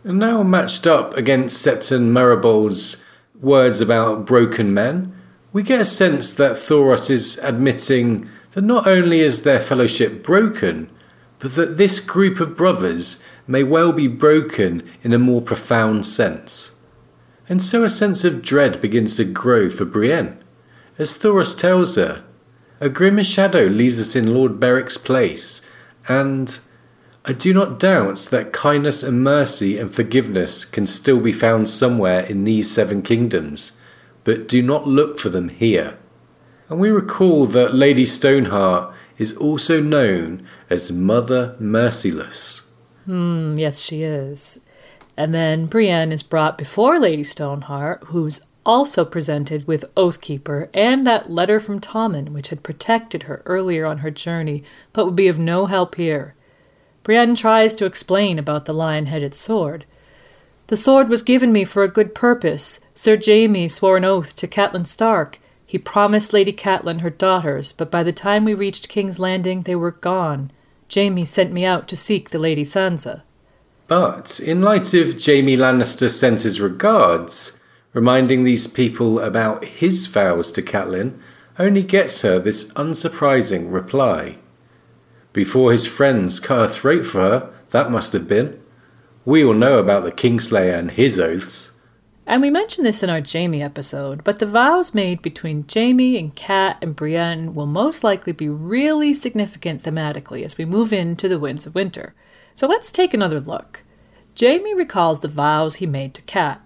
And now matched up against Septon Meribald's words about broken men, we get a sense that Thoros is admitting that not only is their fellowship broken, but that this group of brothers may well be broken in a more profound sense. And so a sense of dread begins to grow for Brienne. As Thoros tells her, a grim shadow leaves us in Lord Beric's place, and I do not doubt that kindness and mercy and forgiveness can still be found somewhere in these seven kingdoms, but do not look for them here. And we recall that Lady Stoneheart is also known as Mother Merciless. Hmm, yes, she is. And then Brienne is brought before Lady Stoneheart, who's also presented with Oathkeeper and that letter from Tommen, which had protected her earlier on her journey, but would be of no help here. Brienne tries to explain about the lion headed sword. The sword was given me for a good purpose. Sir Jaime swore an oath to Catelyn Stark. He promised Lady Catelyn her daughters, but by the time we reached King's Landing, they were gone. Jaime sent me out to seek the Lady Sansa. But in light of Jaime Lannister sends his regards, reminding these people about his vows to Catelyn, only gets her this unsurprising reply. Before his friends cut her throat for her, that must have been. We all know about the Kingslayer and his oaths. And we mentioned this in our Jaime episode, but the vows made between Jaime and Cat and Brienne will most likely be really significant thematically as we move into the Winds of Winter. So let's take another look. Jaime recalls the vows he made to Cat.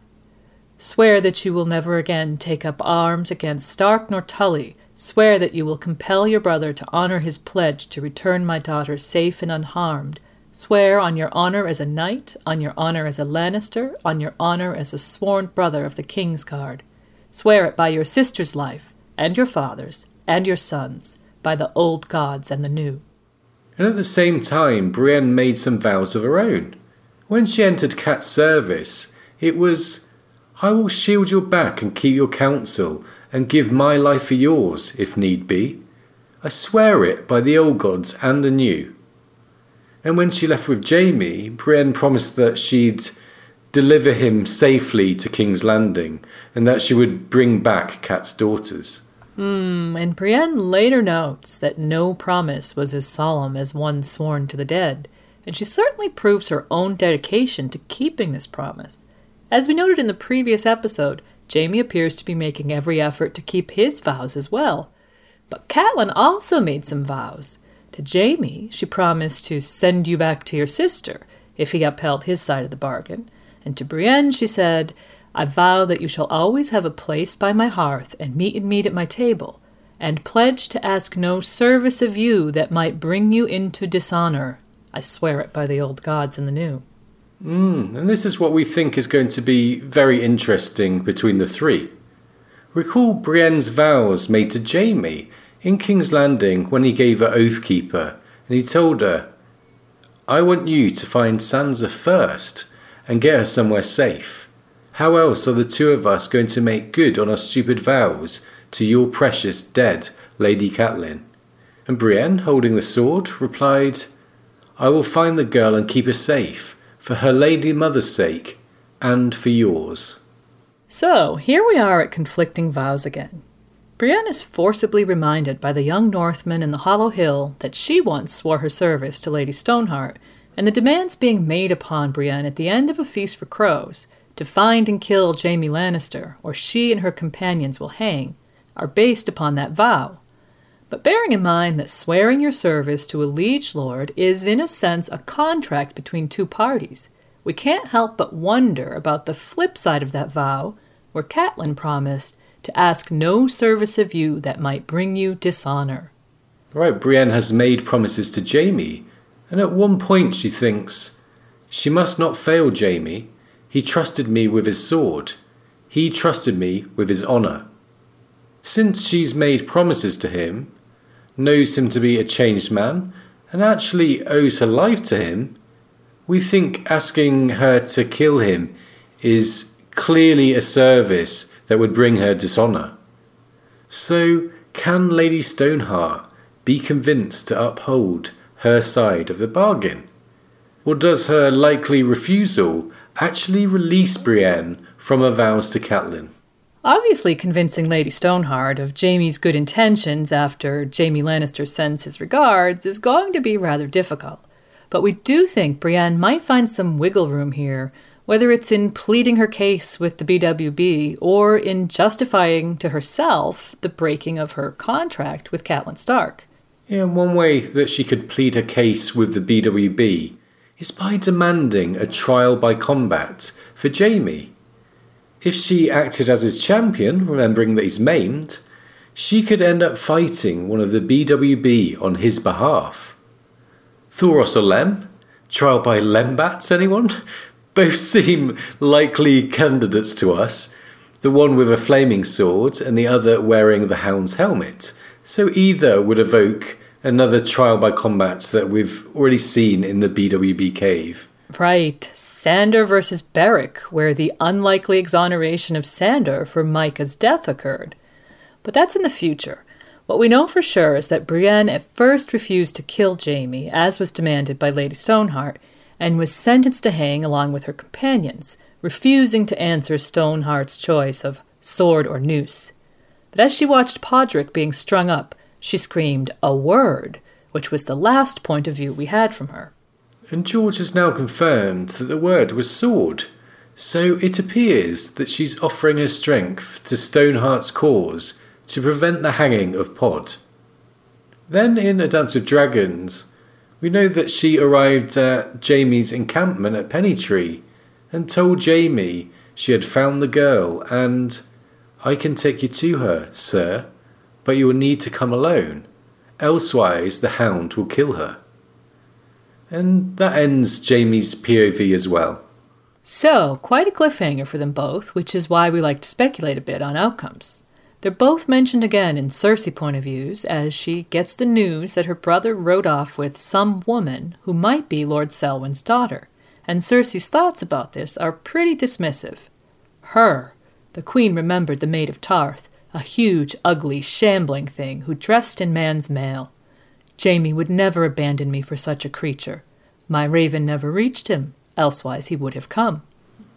Swear that you will never again take up arms against Stark nor Tully. Swear that you will compel your brother to honor his pledge to return my daughter safe and unharmed. Swear on your honor as a knight, on your honor as a Lannister, on your honor as a sworn brother of the King's Guard. Swear it by your sister's life, and your father's, and your son's, by the old gods and the new. And at the same time, Brienne made some vows of her own. When she entered Cat's service, it was, I will shield your back and keep your counsel, and give my life for yours, if need be. I swear it by the old gods and the new. And when she left with Jaime, Brienne promised that she'd deliver him safely to King's Landing, and that she would bring back Cat's daughters. Hmm, and Brienne later notes that no promise was as solemn as one sworn to the dead, and she certainly proves her own dedication to keeping this promise. As we noted in the previous episode, Jaime appears to be making every effort to keep his vows as well. But Catelyn also made some vows. To Jaime, she promised to send you back to your sister if he upheld his side of the bargain. And to Brienne, she said, I vow that you shall always have a place by my hearth and meat and meat at my table, and pledge to ask no service of you that might bring you into dishonor. I swear it by the old gods and the new. Mm, and this is what we think is going to be very interesting between the three. Recall Brienne's vows made to Jaime in King's Landing when he gave her Oathkeeper, and he told her, I want you to find Sansa first and get her somewhere safe. How else are the two of us going to make good on our stupid vows to your precious dead Lady Catelyn? And Brienne, holding the sword, replied, I will find the girl and keep her safe, for her lady mother's sake, and for yours. So, here we are at conflicting vows again. Brienne is forcibly reminded by the young Northman in the Hollow Hill that she once swore her service to Lady Stoneheart, and the demands being made upon Brienne at the end of a feast for crows to find and kill Jaime Lannister, or she and her companions will hang, are based upon that vow. But bearing in mind that swearing your service to a liege lord is, in a sense, a contract between two parties, we can't help but wonder about the flip side of that vow, where Catelyn promised to ask no service of you that might bring you dishonor. Right, Brienne has made promises to Jaime, and at one point she thinks, She must not fail Jaime. He trusted me with his sword. He trusted me with his honour. Since she's made promises to him, knows him to be a changed man, and actually owes her life to him, we think asking her to kill him is clearly a service that would bring her dishonour. So, can Lady Stoneheart be convinced to uphold her side of the bargain? Or does her likely refusal actually release Brienne from her vows to Catelyn? Obviously, convincing Lady Stoneheart of Jaime's good intentions after Jaime Lannister sends his regards is going to be rather difficult. But we do think Brienne might find some wiggle room here, whether it's in pleading her case with the BWB or in justifying to herself the breaking of her contract with Catelyn Stark. Yeah, one way that she could plead her case with the BWB is by demanding a trial by combat for Jaime. If she acted as his champion, remembering that he's maimed, she could end up fighting one of the BWB on his behalf. Thoros or Lem? Trial by Lembats, anyone? [LAUGHS] Both seem likely candidates to us, the one with a flaming sword and the other wearing the hound's helmet. So either would evoke another trial by combat that we've already seen in the BWB cave. Right. Sandor versus Beric, where the unlikely exoneration of Sandor for Mycah's death occurred. But that's in the future. What we know for sure is that Brienne at first refused to kill Jaime, as was demanded by Lady Stoneheart, and was sentenced to hang along with her companions, refusing to answer Stoneheart's choice of sword or noose. But as she watched Podrick being strung up, she screamed, A word, which was the last point of view we had from her. And George has now confirmed that the word was sword, so it appears that she's offering her strength to Stoneheart's cause to prevent the hanging of Pod. Then in A Dance of Dragons, we know that she arrived at Jaime's encampment at Pennytree and told Jaime she had found the girl and I can take you to her, sir, but you will need to come alone, elsewise the hound will kill her. And that ends Jaime's POV as well. So, quite a cliffhanger for them both, which is why we like to speculate a bit on outcomes. They're both mentioned again in Cersei point of views as she gets the news that her brother rode off with some woman who might be Lord Selwyn's daughter, and Cersei's thoughts about this are pretty dismissive. Her, the queen remembered the Maid of Tarth, a huge, ugly, shambling thing who dressed in man's mail. Jaime would never abandon me for such a creature. My raven never reached him, elsewise he would have come.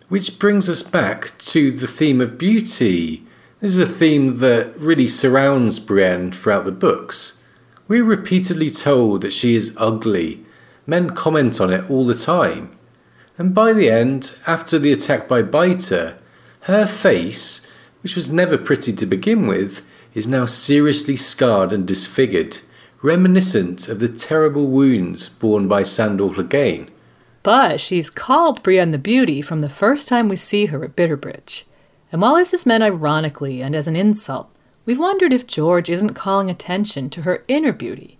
Which brings us back to the theme of beauty. This is a theme that really surrounds Brienne throughout the books. We're repeatedly told that she is ugly. Men comment on it all the time. And by the end, after the attack by Biter, her face, which was never pretty to begin with, is now seriously scarred and disfigured, reminiscent of the terrible wounds borne by Sandor Clegane. But she's called Brienne the Beauty from the first time we see her at Bitterbridge. And while this is meant ironically and as an insult, we've wondered if George isn't calling attention to her inner beauty.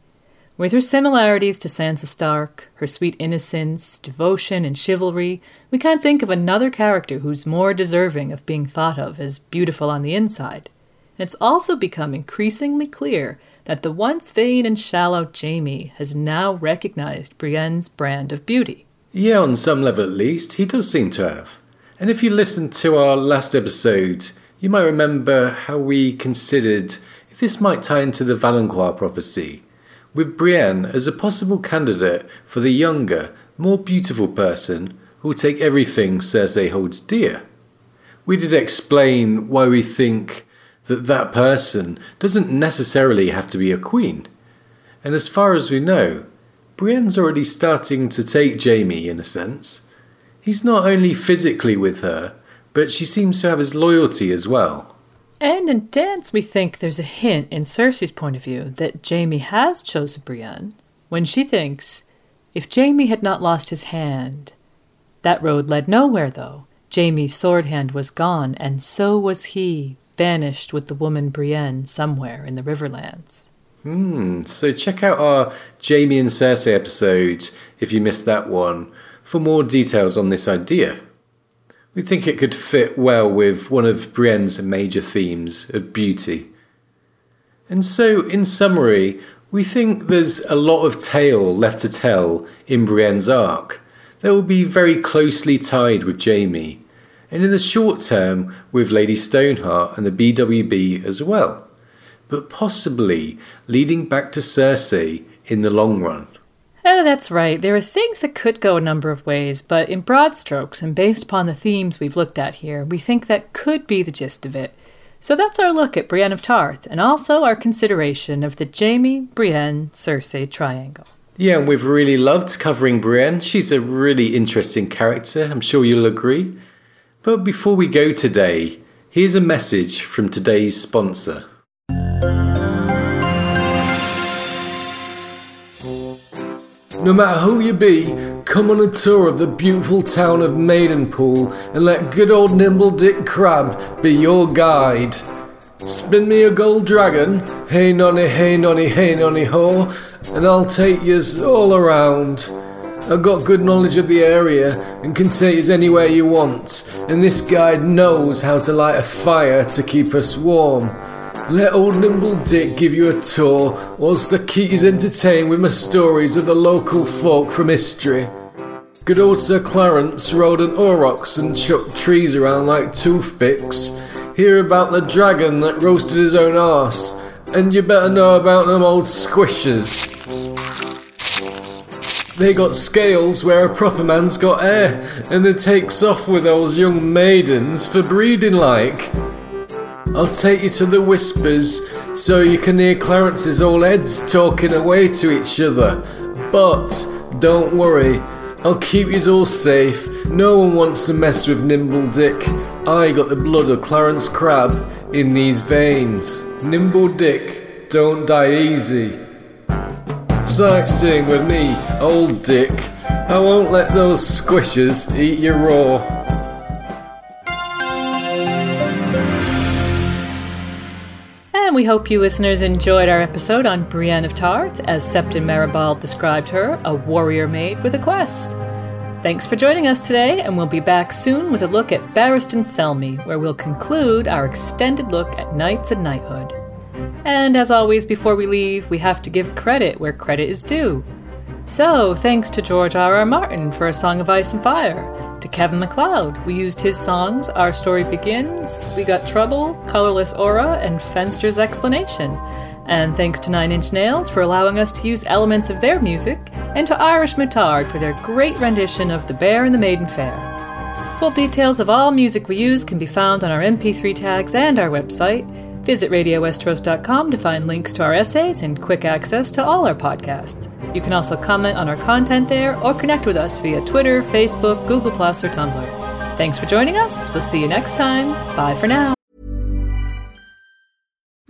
With her similarities to Sansa Stark, her sweet innocence, devotion, and chivalry, we can't think of another character who's more deserving of being thought of as beautiful on the inside. And it's also become increasingly clear that the once vain and shallow Jaime has now recognized Brienne's brand of beauty. Yeah, on some level at least, he does seem to have. And if you listened to our last episode, you might remember how we considered if this might tie into the Valonqar prophecy, with Brienne as a possible candidate for the younger, more beautiful person who will take everything Cersei holds dear. We did explain why we think that that person doesn't necessarily have to be a queen. And as far as we know, Brienne's already starting to take Jaime in a sense. He's not only physically with her, but she seems to have his loyalty as well. And in Dance, we think there's a hint in Cersei's point of view that Jaime has chosen Brienne when she thinks, if Jaime had not lost his hand. That road led nowhere, though. Jaime's sword hand was gone, and so was he, vanished with the woman Brienne somewhere in the Riverlands. Hmm, so check out our Jaime and Cersei episode if you missed that one for more details on this idea. We think it could fit well with one of Brienne's major themes of beauty. And so, in summary, we think there's a lot of tale left to tell in Brienne's arc that will be very closely tied with Jaime, and in the short term with Lady Stoneheart and the BWB as well but possibly leading back to Cersei in the long run. Oh, that's right. There are things that could go a number of ways, but in broad strokes and based upon the themes we've looked at here, we think that could be the gist of it. So that's our look at Brienne of Tarth, and also our consideration of the Jaime, Brienne, Cersei triangle. Yeah, and we've really loved covering Brienne. She's a really interesting character, I'm sure you'll agree. But before we go today, here's a message from today's sponsor. No matter who you be, come on a tour of the beautiful town of Maidenpool and let good old Nimble Dick Crabb be your guide. Spin me a gold dragon, hey nonny, hey nonny, hey nonny ho, and I'll take yous all around. I've got good knowledge of the area and can take yous anywhere you want, and this guide knows how to light a fire to keep us warm. Let old Nimble Dick give you a tour, whilst I keep you entertained with my stories of the local folk from history. Good old Sir Clarence rode an aurochs and chucked trees around like toothpicks. Hear about the dragon that roasted his own arse, and you better know about them old squishers. They got scales where a proper man's got hair, and they takes off with those young maidens for breeding like. I'll take you to the whispers so you can hear Clarence's old heads talking away to each other. But don't worry, I'll keep you all safe. No one wants to mess with Nimble Dick. I got the blood of Clarence Crabb in these veins. Nimble Dick, don't die easy. Sightseeing with me, old Dick. I won't let those squishers eat you raw. And we hope you listeners enjoyed our episode on Brienne of Tarth, as Septon Meribald described her, a warrior maid with a quest. Thanks for joining us today, and we'll be back soon with a look at Barristan Selmy, where we'll conclude our extended look at knights and knighthood. And as always, before we leave, we have to give credit where credit is due. So, thanks to George R. R. Martin for A Song of Ice and Fire, to Kevin MacLeod, we used his songs Our Story Begins, We Got Trouble, Colorless Aura, and Fenster's Explanation. And thanks to Nine Inch Nails for allowing us to use elements of their music, and to Irish Moutarde for their great rendition of The Bear and the Maiden Fair. Full details of all music we use can be found on our MP3 tags and our website. Visit RadioWesteros.com to find links to our essays and quick access to all our podcasts. You can also comment on our content there or connect with us via Twitter, Facebook, Google, or Tumblr. Thanks for joining us. We'll see you next time. Bye for now.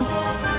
you